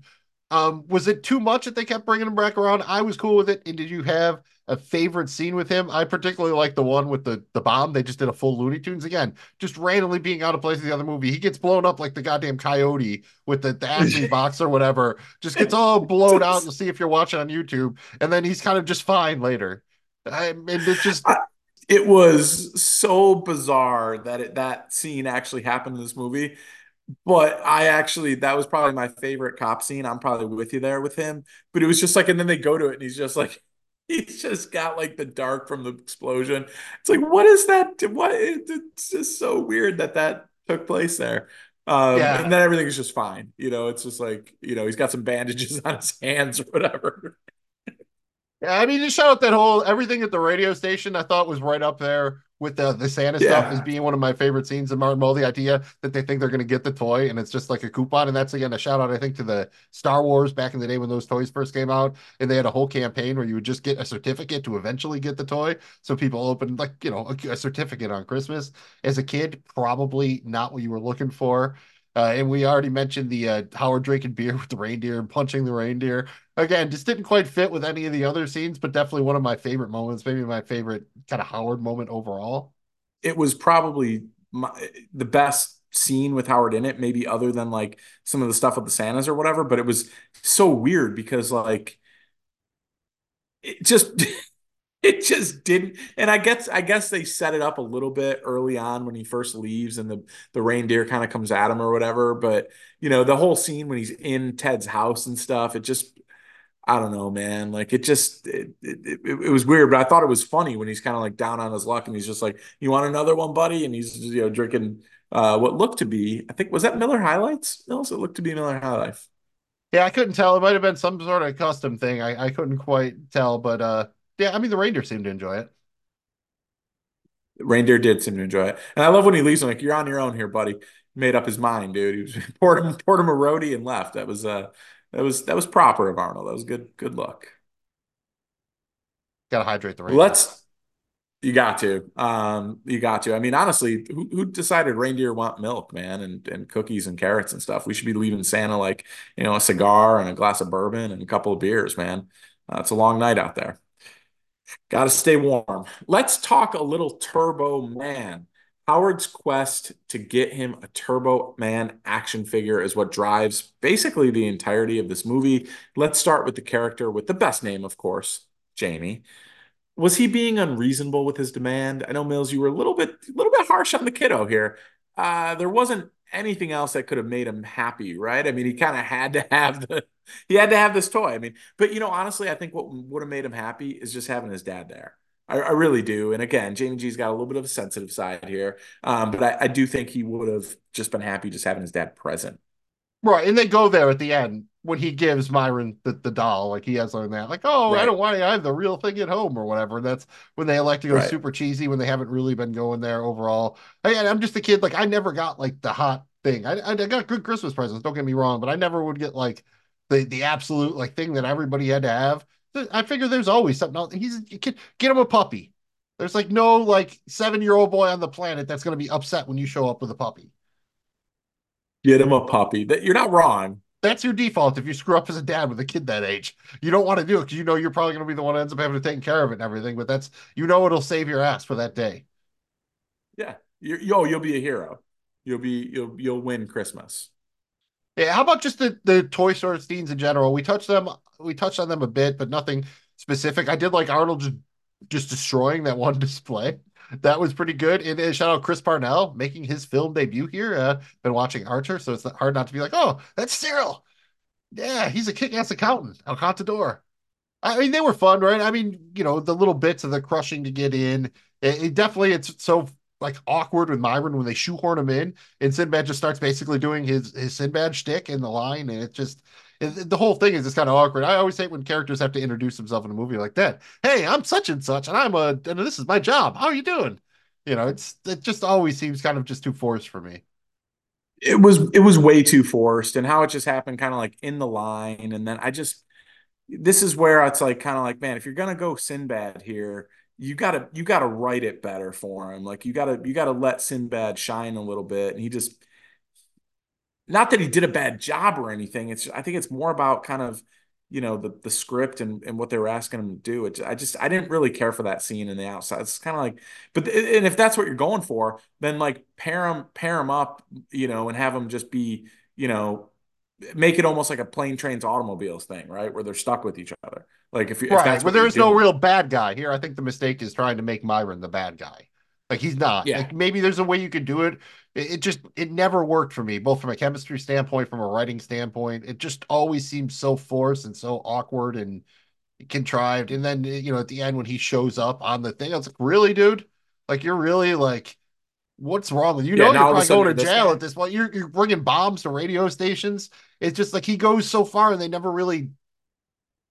Um, was it too much that they kept bringing him back around? I was cool with it. And did you have a favorite scene with him? I particularly like the one with the the bomb. They just did a full Looney Tunes again, just randomly being out of place in the other movie. He gets blown up like the goddamn coyote with the, the [laughs] Acme box or whatever. Just gets all blown out. You'll see if you're watching on YouTube, and then he's kind of just fine later. I mean, it's just It was so bizarre that it, that scene actually happened in this movie. But I actually, that was probably my favorite cop scene. I'm probably with you there with him. But it was just like, and then they go to it and he's just like, [laughs] he's just got like the dark from the explosion. It's like, what is that? What? It's just so weird that that took place there. Um, Yeah. and then everything is just fine. You know, it's just like, you know, he's got some bandages [laughs] on his hands or whatever. Yeah, I mean, just shout out that whole everything at the radio station. I thought was right up there with the the Santa stuff Yeah. as being one of my favorite scenes in Martin Mull. The idea that they think they're going to get the toy and it's just like a coupon, and that's again a shout out I think to the Star Wars back in the day when those toys first came out, and they had a whole campaign where you would just get a certificate to eventually get the toy. So people opened like you know a, a certificate on Christmas. As a kid, probably not what you were looking for. Uh, and we already mentioned the uh, Howard drinking beer with the reindeer and punching the reindeer again, just didn't quite fit with any of the other scenes, but definitely one of my favorite moments, maybe my favorite kind of Howard moment overall. it was probably my, the best scene with Howard in it, maybe other than like some of the stuff with the Santas or whatever. But it was so weird because like it just [laughs] [laughs] it just didn't. And I guess I guess they set it up a little bit early on when he first leaves and the the reindeer kind of comes at him or whatever. But you know the whole scene when he's in Ted's house and stuff, it just I don't know, man. Like it just it, it, it, it was weird, but I thought it was funny when he's kind of like down on his luck and he's just like, "You want another one, buddy?" And he's you know drinking uh what looked to be, I think was that Miller High Lights? No, it looked to be Miller High Life. Yeah, I couldn't tell. It might have been some sort of custom thing. I, I couldn't quite tell, but uh, yeah, I mean the reindeer seemed to enjoy it. Reindeer did seem to enjoy it, and I love when he leaves. I'm like, "You're on your own here, buddy." Made up his mind, dude. He was [laughs] poured him poured him a roadie and left. That was uh that was that was proper of Arnold. That was good good luck. Got to hydrate the reindeer. Let's. You got to. Um, you got to. I mean, honestly, who, who decided reindeer want milk, man, and and cookies and carrots and stuff? We should be leaving Santa like you know a cigar and a glass of bourbon and a couple of beers, man. Uh, it's a long night out there. Got to stay warm. Let's talk a little Turbo Man. Howard's quest to get him a Turbo Man action figure is what drives basically the entirety of this movie. Let's start with the character with the best name, of course, Jamie. Was he being unreasonable with his demand? I know Mills, you were a little bit, a little bit harsh on the kiddo here. Uh, there wasn't anything else that could have made him happy, right? I mean, he kind of had to have the, he had to have this toy. I mean, but you know, honestly, I think what would have made him happy is just having his dad there. I, I really do. And again, Jamie G's got a little bit of a sensitive side here, um, but I, I do think he would have just been happy just having his dad present. Right, and they go there at the end when he gives Myron the, the doll, like he has learned that, like, oh, I don't want it, I have the real thing at home or whatever. That's when they elect to go Right. super cheesy when they haven't really been going there overall. Again, I'm just a kid, like I never got like the hot thing. I, I I got good Christmas presents, don't get me wrong, but I never would get like the the absolute like thing that everybody had to have. I figure there's always something else. He's a kid, get him a puppy. There's like no like seven year old boy on the planet that's gonna be upset when you show up with a puppy. Get him a puppy. That you're not wrong. That's your default if you screw up as a dad with a kid that age. You don't want to do it because you know you're probably going to be the one that ends up having to take care of it and everything. But that's you know it'll save your ass for that day. Yeah. You're, yo, you'll be a hero. You'll be you'll you'll win Christmas. Yeah. How about just the the toy store scenes in general? We touched them. We touched on them a bit, but nothing specific. I did like Arnold just just destroying that one [laughs] display. that was pretty good. And, and shout out Chris Parnell making his film debut here. Uh, been watching Archer, so it's hard not to be like, oh, that's Cyril. Yeah, he's a kick-ass accountant. El Contador. I mean, they were fun, right? I mean, you know, the little bits of the crushing to get in. It, it definitely it's so like awkward with Myron when they shoehorn him in, and Sinbad just starts basically doing his his Sinbad shtick in the line, and it just it, the whole thing is just kind of awkward. I always hate when characters have to introduce themselves in a movie like that. Hey, I'm such and such, and I'm a and this is my job. How are you doing? You know, it's it just always seems kind of just too forced for me. It was it was way too forced, and how it just happened, kind of like in the line, and then I just this is where it's like kind of like, man, if you're gonna go Sinbad here, you gotta you gotta write it better for him. Like you gotta you gotta let Sinbad shine a little bit. And he just not that he did a bad job or anything. It's I think it's more about kind of you know the the script and and what they were asking him to do. It, I just I didn't really care for that scene in the outside. It's kind of like, but and if that's what you're going for, then like pair him pair him up, you know, and have him just be you know make it almost like a plane trains automobiles thing, right? Where they're stuck with each other. Like if, you, right, if that's but there is no real bad guy here. I think the mistake is trying to make Myron the bad guy. Like he's not. Yeah. Like maybe there's a way you could do it. it. It just it never worked for me, both from a chemistry standpoint, from a writing standpoint. It just always seems so forced and so awkward and contrived. And then you know at the end when he shows up on the thing, I was like, really, dude? Like you're really like what's wrong with you? You Yeah, know you're probably going to jail guy. at this point. You're you're bringing bombs to radio stations. It's just like he goes so far and they never really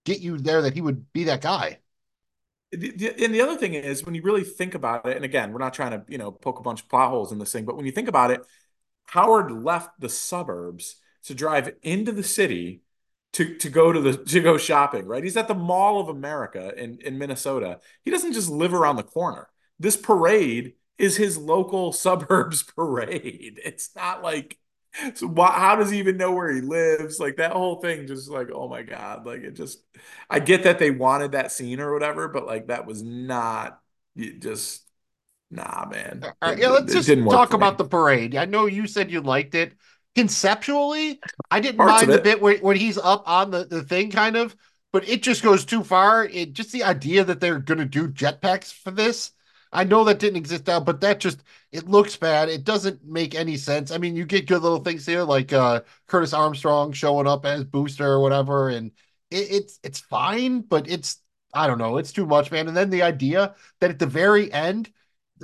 get you there that he would be that guy. The- the- And the other thing is, when you really think about it, and again, we're not trying to, you know, poke a bunch of plot holes in this thing, but when you think about it, Howard left the suburbs to drive into the city to to go to the to go shopping, right? He's at the Mall of America in in Minnesota. He doesn't just live around the corner. This parade is his local [laughs] suburbs parade. It's not like so why, how does he even know where he lives? Like that whole thing just like, oh my God. Like it just I get that they wanted that scene or whatever, but like that was not just nah, man. All right, It, yeah, let's it just talk about me. the parade. I know you said you liked it. Conceptually, I didn't Parts mind the bit where, when he's up on the, the thing, kind of, but it just goes too far. It just the idea that they're going to do jetpacks for this. I know that didn't exist now, but that just it looks bad. It doesn't make any sense. I mean, you get good little things here, like uh, Curtis Armstrong showing up as Booster or whatever, and it, it's it's fine, but it's I don't know, it's too much, man. And then the idea that at the very end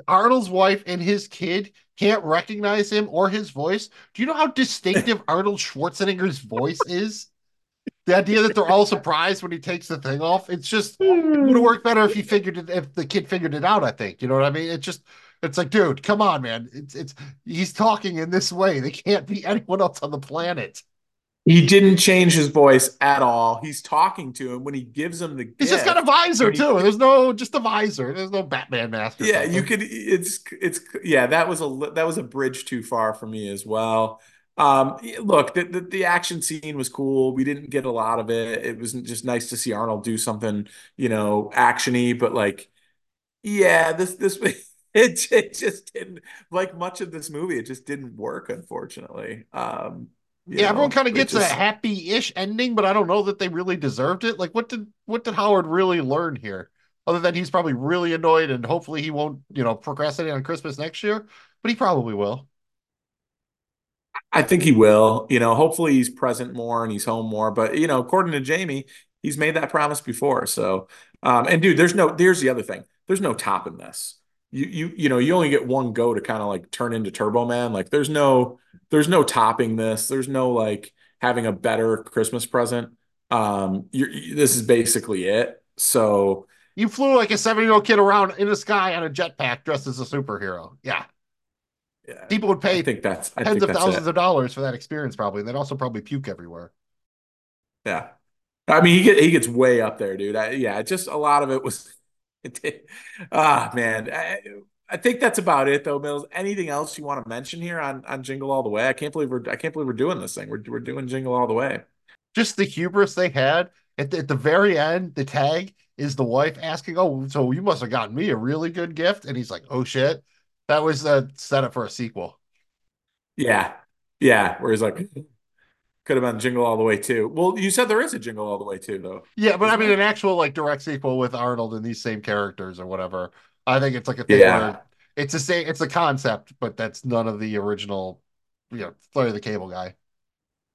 Arnold's wife and his kid can't recognize him or his voice. Do you know how distinctive [laughs] Arnold Schwarzenegger's voice is? The idea that they're all surprised when he takes the thing off. It's just it would have hmm. worked better if he figured it if the kid figured it out, I think. You know what I mean? It's just it's like, dude, come on, man. It's it's he's talking in this way. They can't be anyone else on the planet. He didn't change his voice at all. He's talking to him when he gives him the He's just got a visor he- too. There's no just a visor. There's no Batman mask. Yeah, something. you could. It's it's yeah. That was a that was a bridge too far for me as well. Um, look, the, the the action scene was cool. We didn't get a lot of it. It was just nice to see Arnold do something, you know, actiony. But like, yeah, this this [laughs] it it just didn't like much of this movie. It just didn't work, unfortunately. Um, Yeah, everyone kind of gets a happy-ish ending, but I don't know that they really deserved it. Like, what did what did Howard really learn here? Other than he's probably really annoyed, and hopefully he won't, you know, procrastinate on Christmas next year. But he probably will. I think he will. You know, hopefully he's present more and he's home more. But you know, according to Jamie, he's made that promise before. So, um, and dude, there's no. There's the other thing. There's no topping this. You you you know, you only get one go to kind of like turn into Turbo Man. Like, there's no there's no topping this. There's no like having a better Christmas present. Um, you, this is basically it. So You flew like a seven-year-old kid around in the sky on a jetpack dressed as a superhero. Yeah, yeah, people would pay I think that's I tens think of that's thousands it. of dollars for that experience, probably. And they'd also probably puke everywhere. Yeah. I mean, he get, he gets way up there, dude. I, yeah, just a lot of it was. [laughs] Ah, man. I, I think that's about it, though, Mills. Anything else you want to mention here on on Jingle All the Way? I can't believe we're I can't believe we're doing this thing. We're we're doing Jingle All the Way. Just the hubris they had at the, at the very end. The tag is the wife asking, "Oh, so you must have gotten me a really good gift," and he's like, "Oh shit." That was uh, a setup for a sequel. Yeah, yeah. Where he's like, could have been Jingle All the Way too. Well, you said there is a Jingle All the Way too, though. Yeah, but I mean, an actual like direct sequel with Arnold and these same characters or whatever. I think it's like a thing Yeah. where it's a say it's a concept, but that's none of the original, you know, Larry the Cable Guy.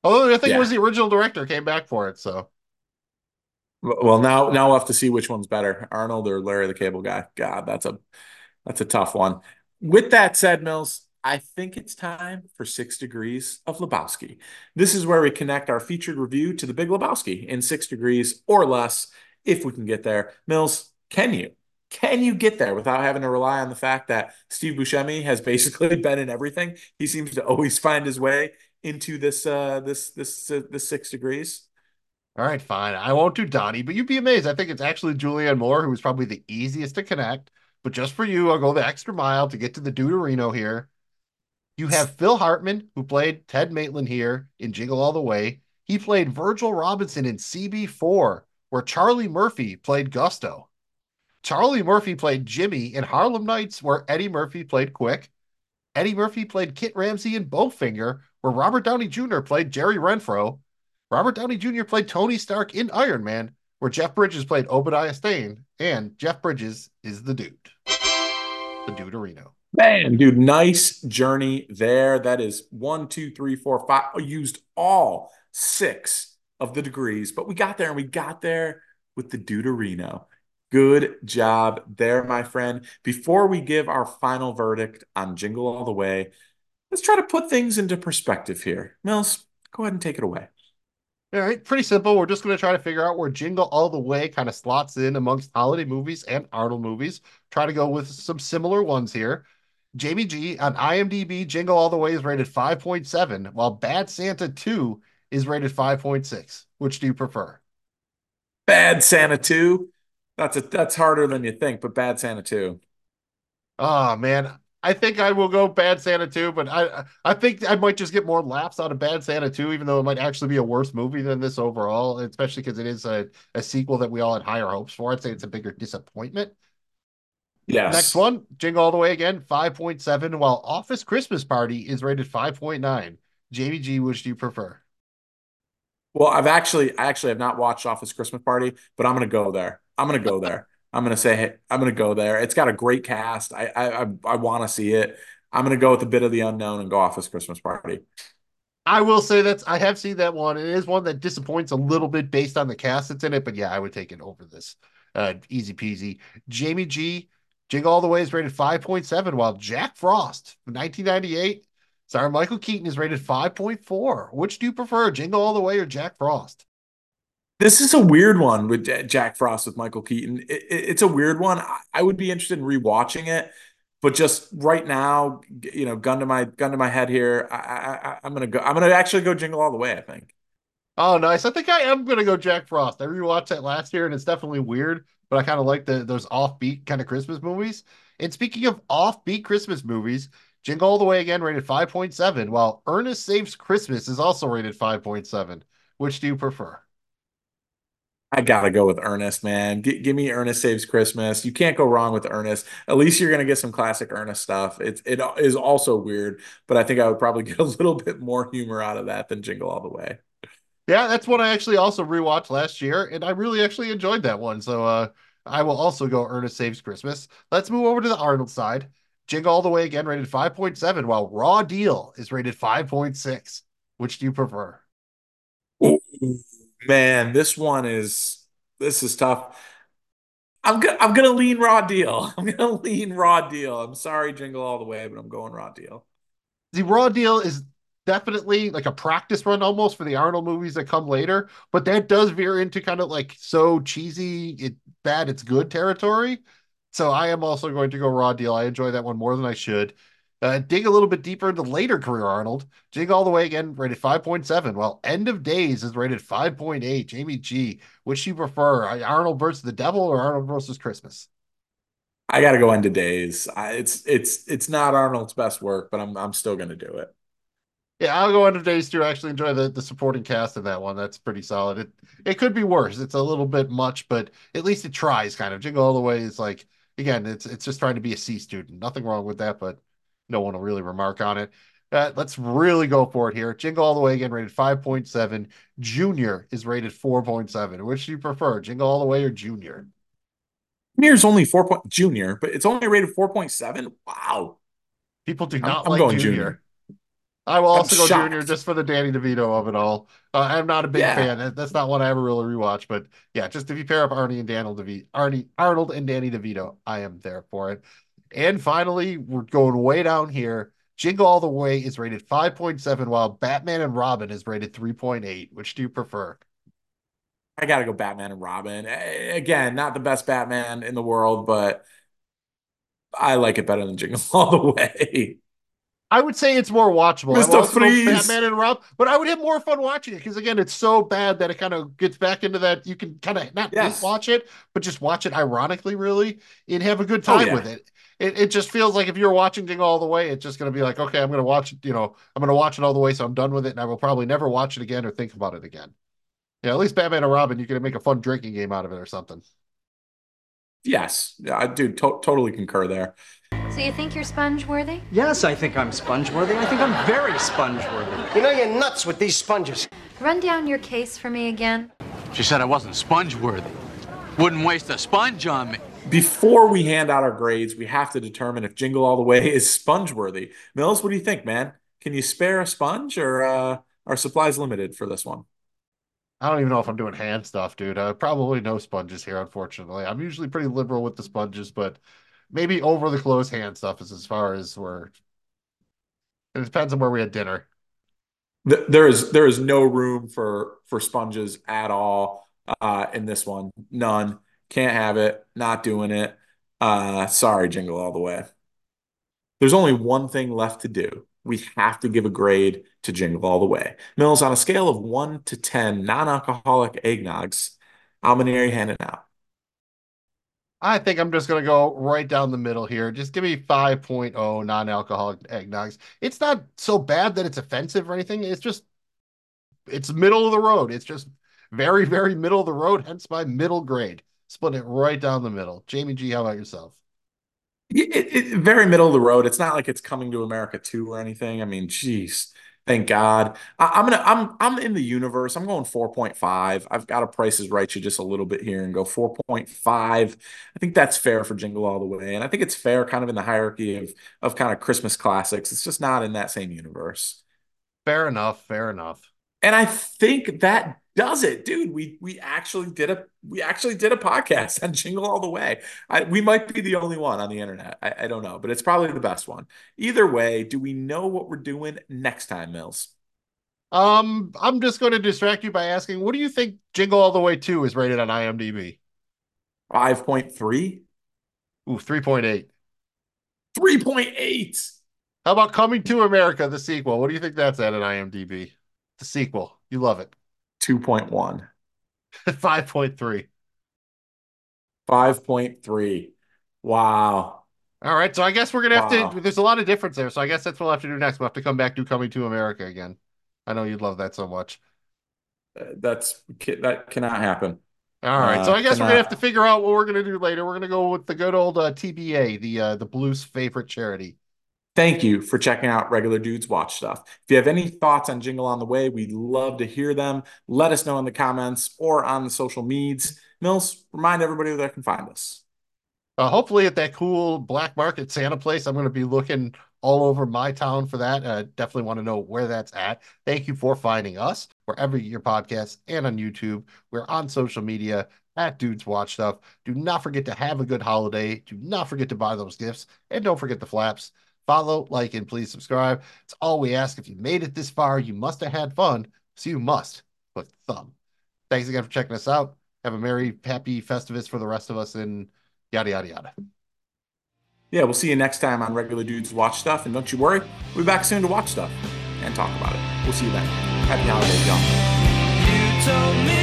Although I think it was the original director came back for it, so Well, now now we'll have to see which one's better, Arnold or Larry the Cable Guy. God, that's a that's a tough one. With that said, Mills, I think it's time for Six Degrees of Lebowski. This is where we connect our featured review to the Big Lebowski in six degrees or less, if we can get there. Mills, can you? Can you get there without having to rely on the fact that Steve Buscemi has [laughs] basically been in everything? He seems to always find his way into this uh this this uh, this six degrees. all right, fine. I won't do Donnie, but you'd be amazed. I think it's actually Julianne Moore who was probably the easiest to connect. But just for you, I'll go the extra mile to get to the Duderino here. You have Phil Hartman, who played Ted Maitland here in Jingle All the Way. He played Virgil Robinson in CB4, where Charlie Murphy played Gusto. Charlie Murphy played Jimmy in Harlem Nights, where Eddie Murphy played Quick. Eddie Murphy played Kit Ramsey in Bowfinger, where Robert Downey Jr. played Jerry Renfro. Robert Downey Jr. played Tony Stark in Iron Man, where Jeff Bridges played Obadiah Stane, and Jeff Bridges is the dude, the dude Duderino. Man, dude, nice journey there. That is one, two, three, four, five. Used all six of the degrees, but we got there and we got there with the Duderino. Good job there, my friend. Before we give our final verdict on Jingle All the Way, let's try to put things into perspective here. Mills, go ahead and take it away. All right, pretty simple. We're just going to try to figure out where Jingle All the Way kind of slots in amongst holiday movies and Arnold movies. Try to go with some similar ones here. Jamie G on IMDb, Jingle All the Way is rated 5.7, while Bad Santa 2 is rated 5.6. Which do you prefer? Bad Santa 2. That's a that's harder than you think, but Bad Santa 2. Oh man, I think I will go Bad Santa 2, but I I think I might just get more laughs out of Bad Santa 2, even though it might actually be a worse movie than this overall, especially because it is a, a sequel that we all had higher hopes for. I'd say it's a bigger disappointment. Yes. Next one, Jingle All the Way again, 5.7, while Office Christmas Party is rated 5.9. Jamie G, which do you prefer? Well, I've actually I actually have not watched Office Christmas Party, but I'm gonna go there. I'm gonna go there. I'm gonna say hey, I'm gonna go there. It's got a great cast. I I I, want to see it. I'm gonna go with a bit of the unknown and go Office Christmas Party. I will say that I have seen that one. It is one that disappoints a little bit based on the cast that's in it, but yeah, I would take it over this. Uh, easy peasy. Jamie G, Jingle All the Way is rated 5.7, while Jack Frost, 1998, sorry, Michael Keaton is rated 5.4. Which do you prefer, Jingle All the Way or Jack Frost? This is a weird one with Jack Frost with Michael Keaton. It, it, it's a weird one. I, would be interested in rewatching it, but just right now, you know, gun to my gun to my head here. I, I, I'm gonna go. I'm gonna actually go Jingle All the Way. I think. Oh, nice. I think I am gonna go Jack Frost. I rewatched that last year, and it's definitely weird, but I kind of like the those offbeat kind of Christmas movies. And speaking of offbeat Christmas movies, Jingle All the Way again rated 5.7, while Ernest Saves Christmas is also rated 5.7. Which do you prefer? I gotta go with Ernest, man. G give me Ernest Saves Christmas. You can't go wrong with Ernest. At least you're gonna get some classic Ernest stuff. It's it is also weird, but I think I would probably [laughs] get a little bit more humor out of that than Jingle All the Way. Yeah, that's one I actually also rewatched last year, and I really actually enjoyed that one. So uh, I will also go Ernest Saves Christmas. Let's move over to the Arnold side. Jingle All the Way again rated 5.7, while Raw Deal is rated 5.6. Which do you prefer? Man, this one is this is tough. I'm gonna I'm gonna lean Raw Deal. [laughs] I'm gonna lean Raw Deal. I'm sorry, Jingle All the Way, but I'm going Raw Deal. The Raw Deal is definitely like a practice run almost for the Arnold movies that come later, but that does veer into kind of like so cheesy, it bad, it's good territory. So I am also going to go Raw Deal. I enjoy that one more than I should. Uh, dig a little bit deeper into later career Arnold. Dig all the way again, rated 5.7, while End of Days is rated 5.8. Jamie G, which you prefer, Arnold versus the Devil or Arnold versus Christmas? I gotta go End of Days. I, it's it's it's not Arnold's best work, but I'm I'm still gonna do it. Yeah, I'll go End of Days too. I actually enjoy the, the supporting cast in that one. That's pretty solid. It it could be worse. It's a little bit much, but at least it tries kind of. Jingle All the Way is like again, it's it's just trying to be a C student. Nothing wrong with that, but no one will really remark on it. Uh, let's really go for it here. Jingle All the Way again, rated 5.7. Junior is rated 4.7. Which do you prefer, Jingle All the Way or Junior? Junior's only four point junior, but it's only rated four point seven. Wow. People do not I'm like going junior. Junior. I will I'm also go shocked. junior just for the Danny DeVito of it all. Uh, I'm not a big Yeah. fan. That's not one I ever really rewatch, but yeah, just if you pair up Arnie and Daniel DeVito, Arnie, Arnold and Danny DeVito, I am there for it. And finally, we're going way down here. Jingle All the Way is rated 5.7, while Batman and Robin is rated 3.8. Which do you prefer? I got to go Batman and Robin. Again, not the best Batman in the world, but I like it better than Jingle [laughs] All the Way. I would say it's more watchable. Mr. Freeze. Batman and Rob, but I would have more fun watching it because again, it's so bad that it kind of gets back into that you can kind of not Yes. watch it, but just watch it ironically, really, and have a good Oh, time yeah. with it. It it just feels like if you're watching Jingle all the way, it's just gonna be like, okay, I'm gonna watch it, you know, I'm gonna watch it all the way, so I'm done with it, and I will probably never watch it again or think about it again. Yeah, at least Batman and Robin, you can make a fun drinking game out of it or something. Yes, yeah, I do to- totally concur there. So you think you're sponge worthy? Yes, I think I'm sponge worthy. I think I'm very sponge worthy. You know you're nuts with these sponges. Run down your case for me again. She said I wasn't sponge worthy. Wouldn't waste a sponge on me. Before we hand out our grades, we have to determine if Jingle All the Way is sponge worthy. Mills, what do you think, man? Can you spare a sponge, or uh, are supplies limited for this one? I don't even know if I'm doing hand stuff, dude. Uh, probably no sponges here, unfortunately. I'm usually pretty liberal with the sponges, but maybe over the clothes hand stuff is as far as where it depends on where we had dinner. There is there is no room for for sponges at all uh, in this one. None. Can't have it. Not doing it. Uh, sorry, Jingle All the Way. There's only one thing left to do. We have to give a grade to Jingle All the Way. Mills, on a scale of one to ten non-alcoholic eggnogs, how many are you handing out? I think I'm just gonna go right down the middle here. Just give me 5.0 non-alcoholic eggnogs. It's not so bad that it's offensive or anything. It's just it's middle of the road. It's just very, very middle of the road, hence my middle grade. Split it right down the middle. Jamie G, how about yourself? It, it, very middle of the road. It's not like it's coming to America 2 or anything. I mean, geez, thank God. I, I'm gonna I'm I'm in the universe. I'm going 4.5. I've got to price is right you just a little bit here and go 4.5. I think that's fair for Jingle All the Way. And I think it's fair kind of in the hierarchy of of kind of Christmas classics. It's just not in that same universe. Fair enough, fair enough. And I think that does it, dude. We we actually did a we actually did a podcast [laughs] on Jingle All the Way. I, we might be the only one on the internet. I, I don't know, but it's probably the best one. Either way, do we know what we're doing next time, Mills? Um, I'm just going to distract you by asking, what do you think Jingle All the Way 2 is rated on IMDb? 5.3? Ooh, 3.8. 3.8. How about Coming to America, the sequel? What do you think that's at an IMDb? The sequel. You love it. 2.1. [laughs] 5.3. 5.3. Wow. All right, so I guess we're gonna have Wow. to. There's a lot of difference there, so I guess that's what we'll have to do next. We'll have to come back to Coming to America again. I know you'd love that so much. Uh, That's that cannot happen. All right, so Uh, I guess we're gonna have to figure out what we're gonna do later. We're gonna go with the good old uh, TBA, the uh, the Blues' favorite charity. Thank you for checking out Regular Dudes Watch Stuff. If you have any thoughts on Jingle on the Way, we'd love to hear them. Let us know in the comments or on the social medias. Mills, remind everybody where they can find us. Uh, hopefully, at that cool black market Santa place, I'm going to be looking all over my town for that. Uh, definitely want to know where that's at. Thank you for finding us wherever your podcasts and on YouTube. We're on social media at Dudes Watch Stuff. Do not forget to have a good holiday. Do not forget to buy those gifts, and don't forget the flaps. Follow, like, and please subscribe. It's all we ask. If you made it this far, you must have had fun, so you must put thumb. Thanks again for checking us out. Have a merry, happy Festivus for the rest of us, and yada yada yada. Yeah, we'll see you next time on Regular Dudes Watch Stuff. And don't you worry, we'll be back soon to watch stuff and talk about it. We'll see you then. Happy holidays, y'all. You told me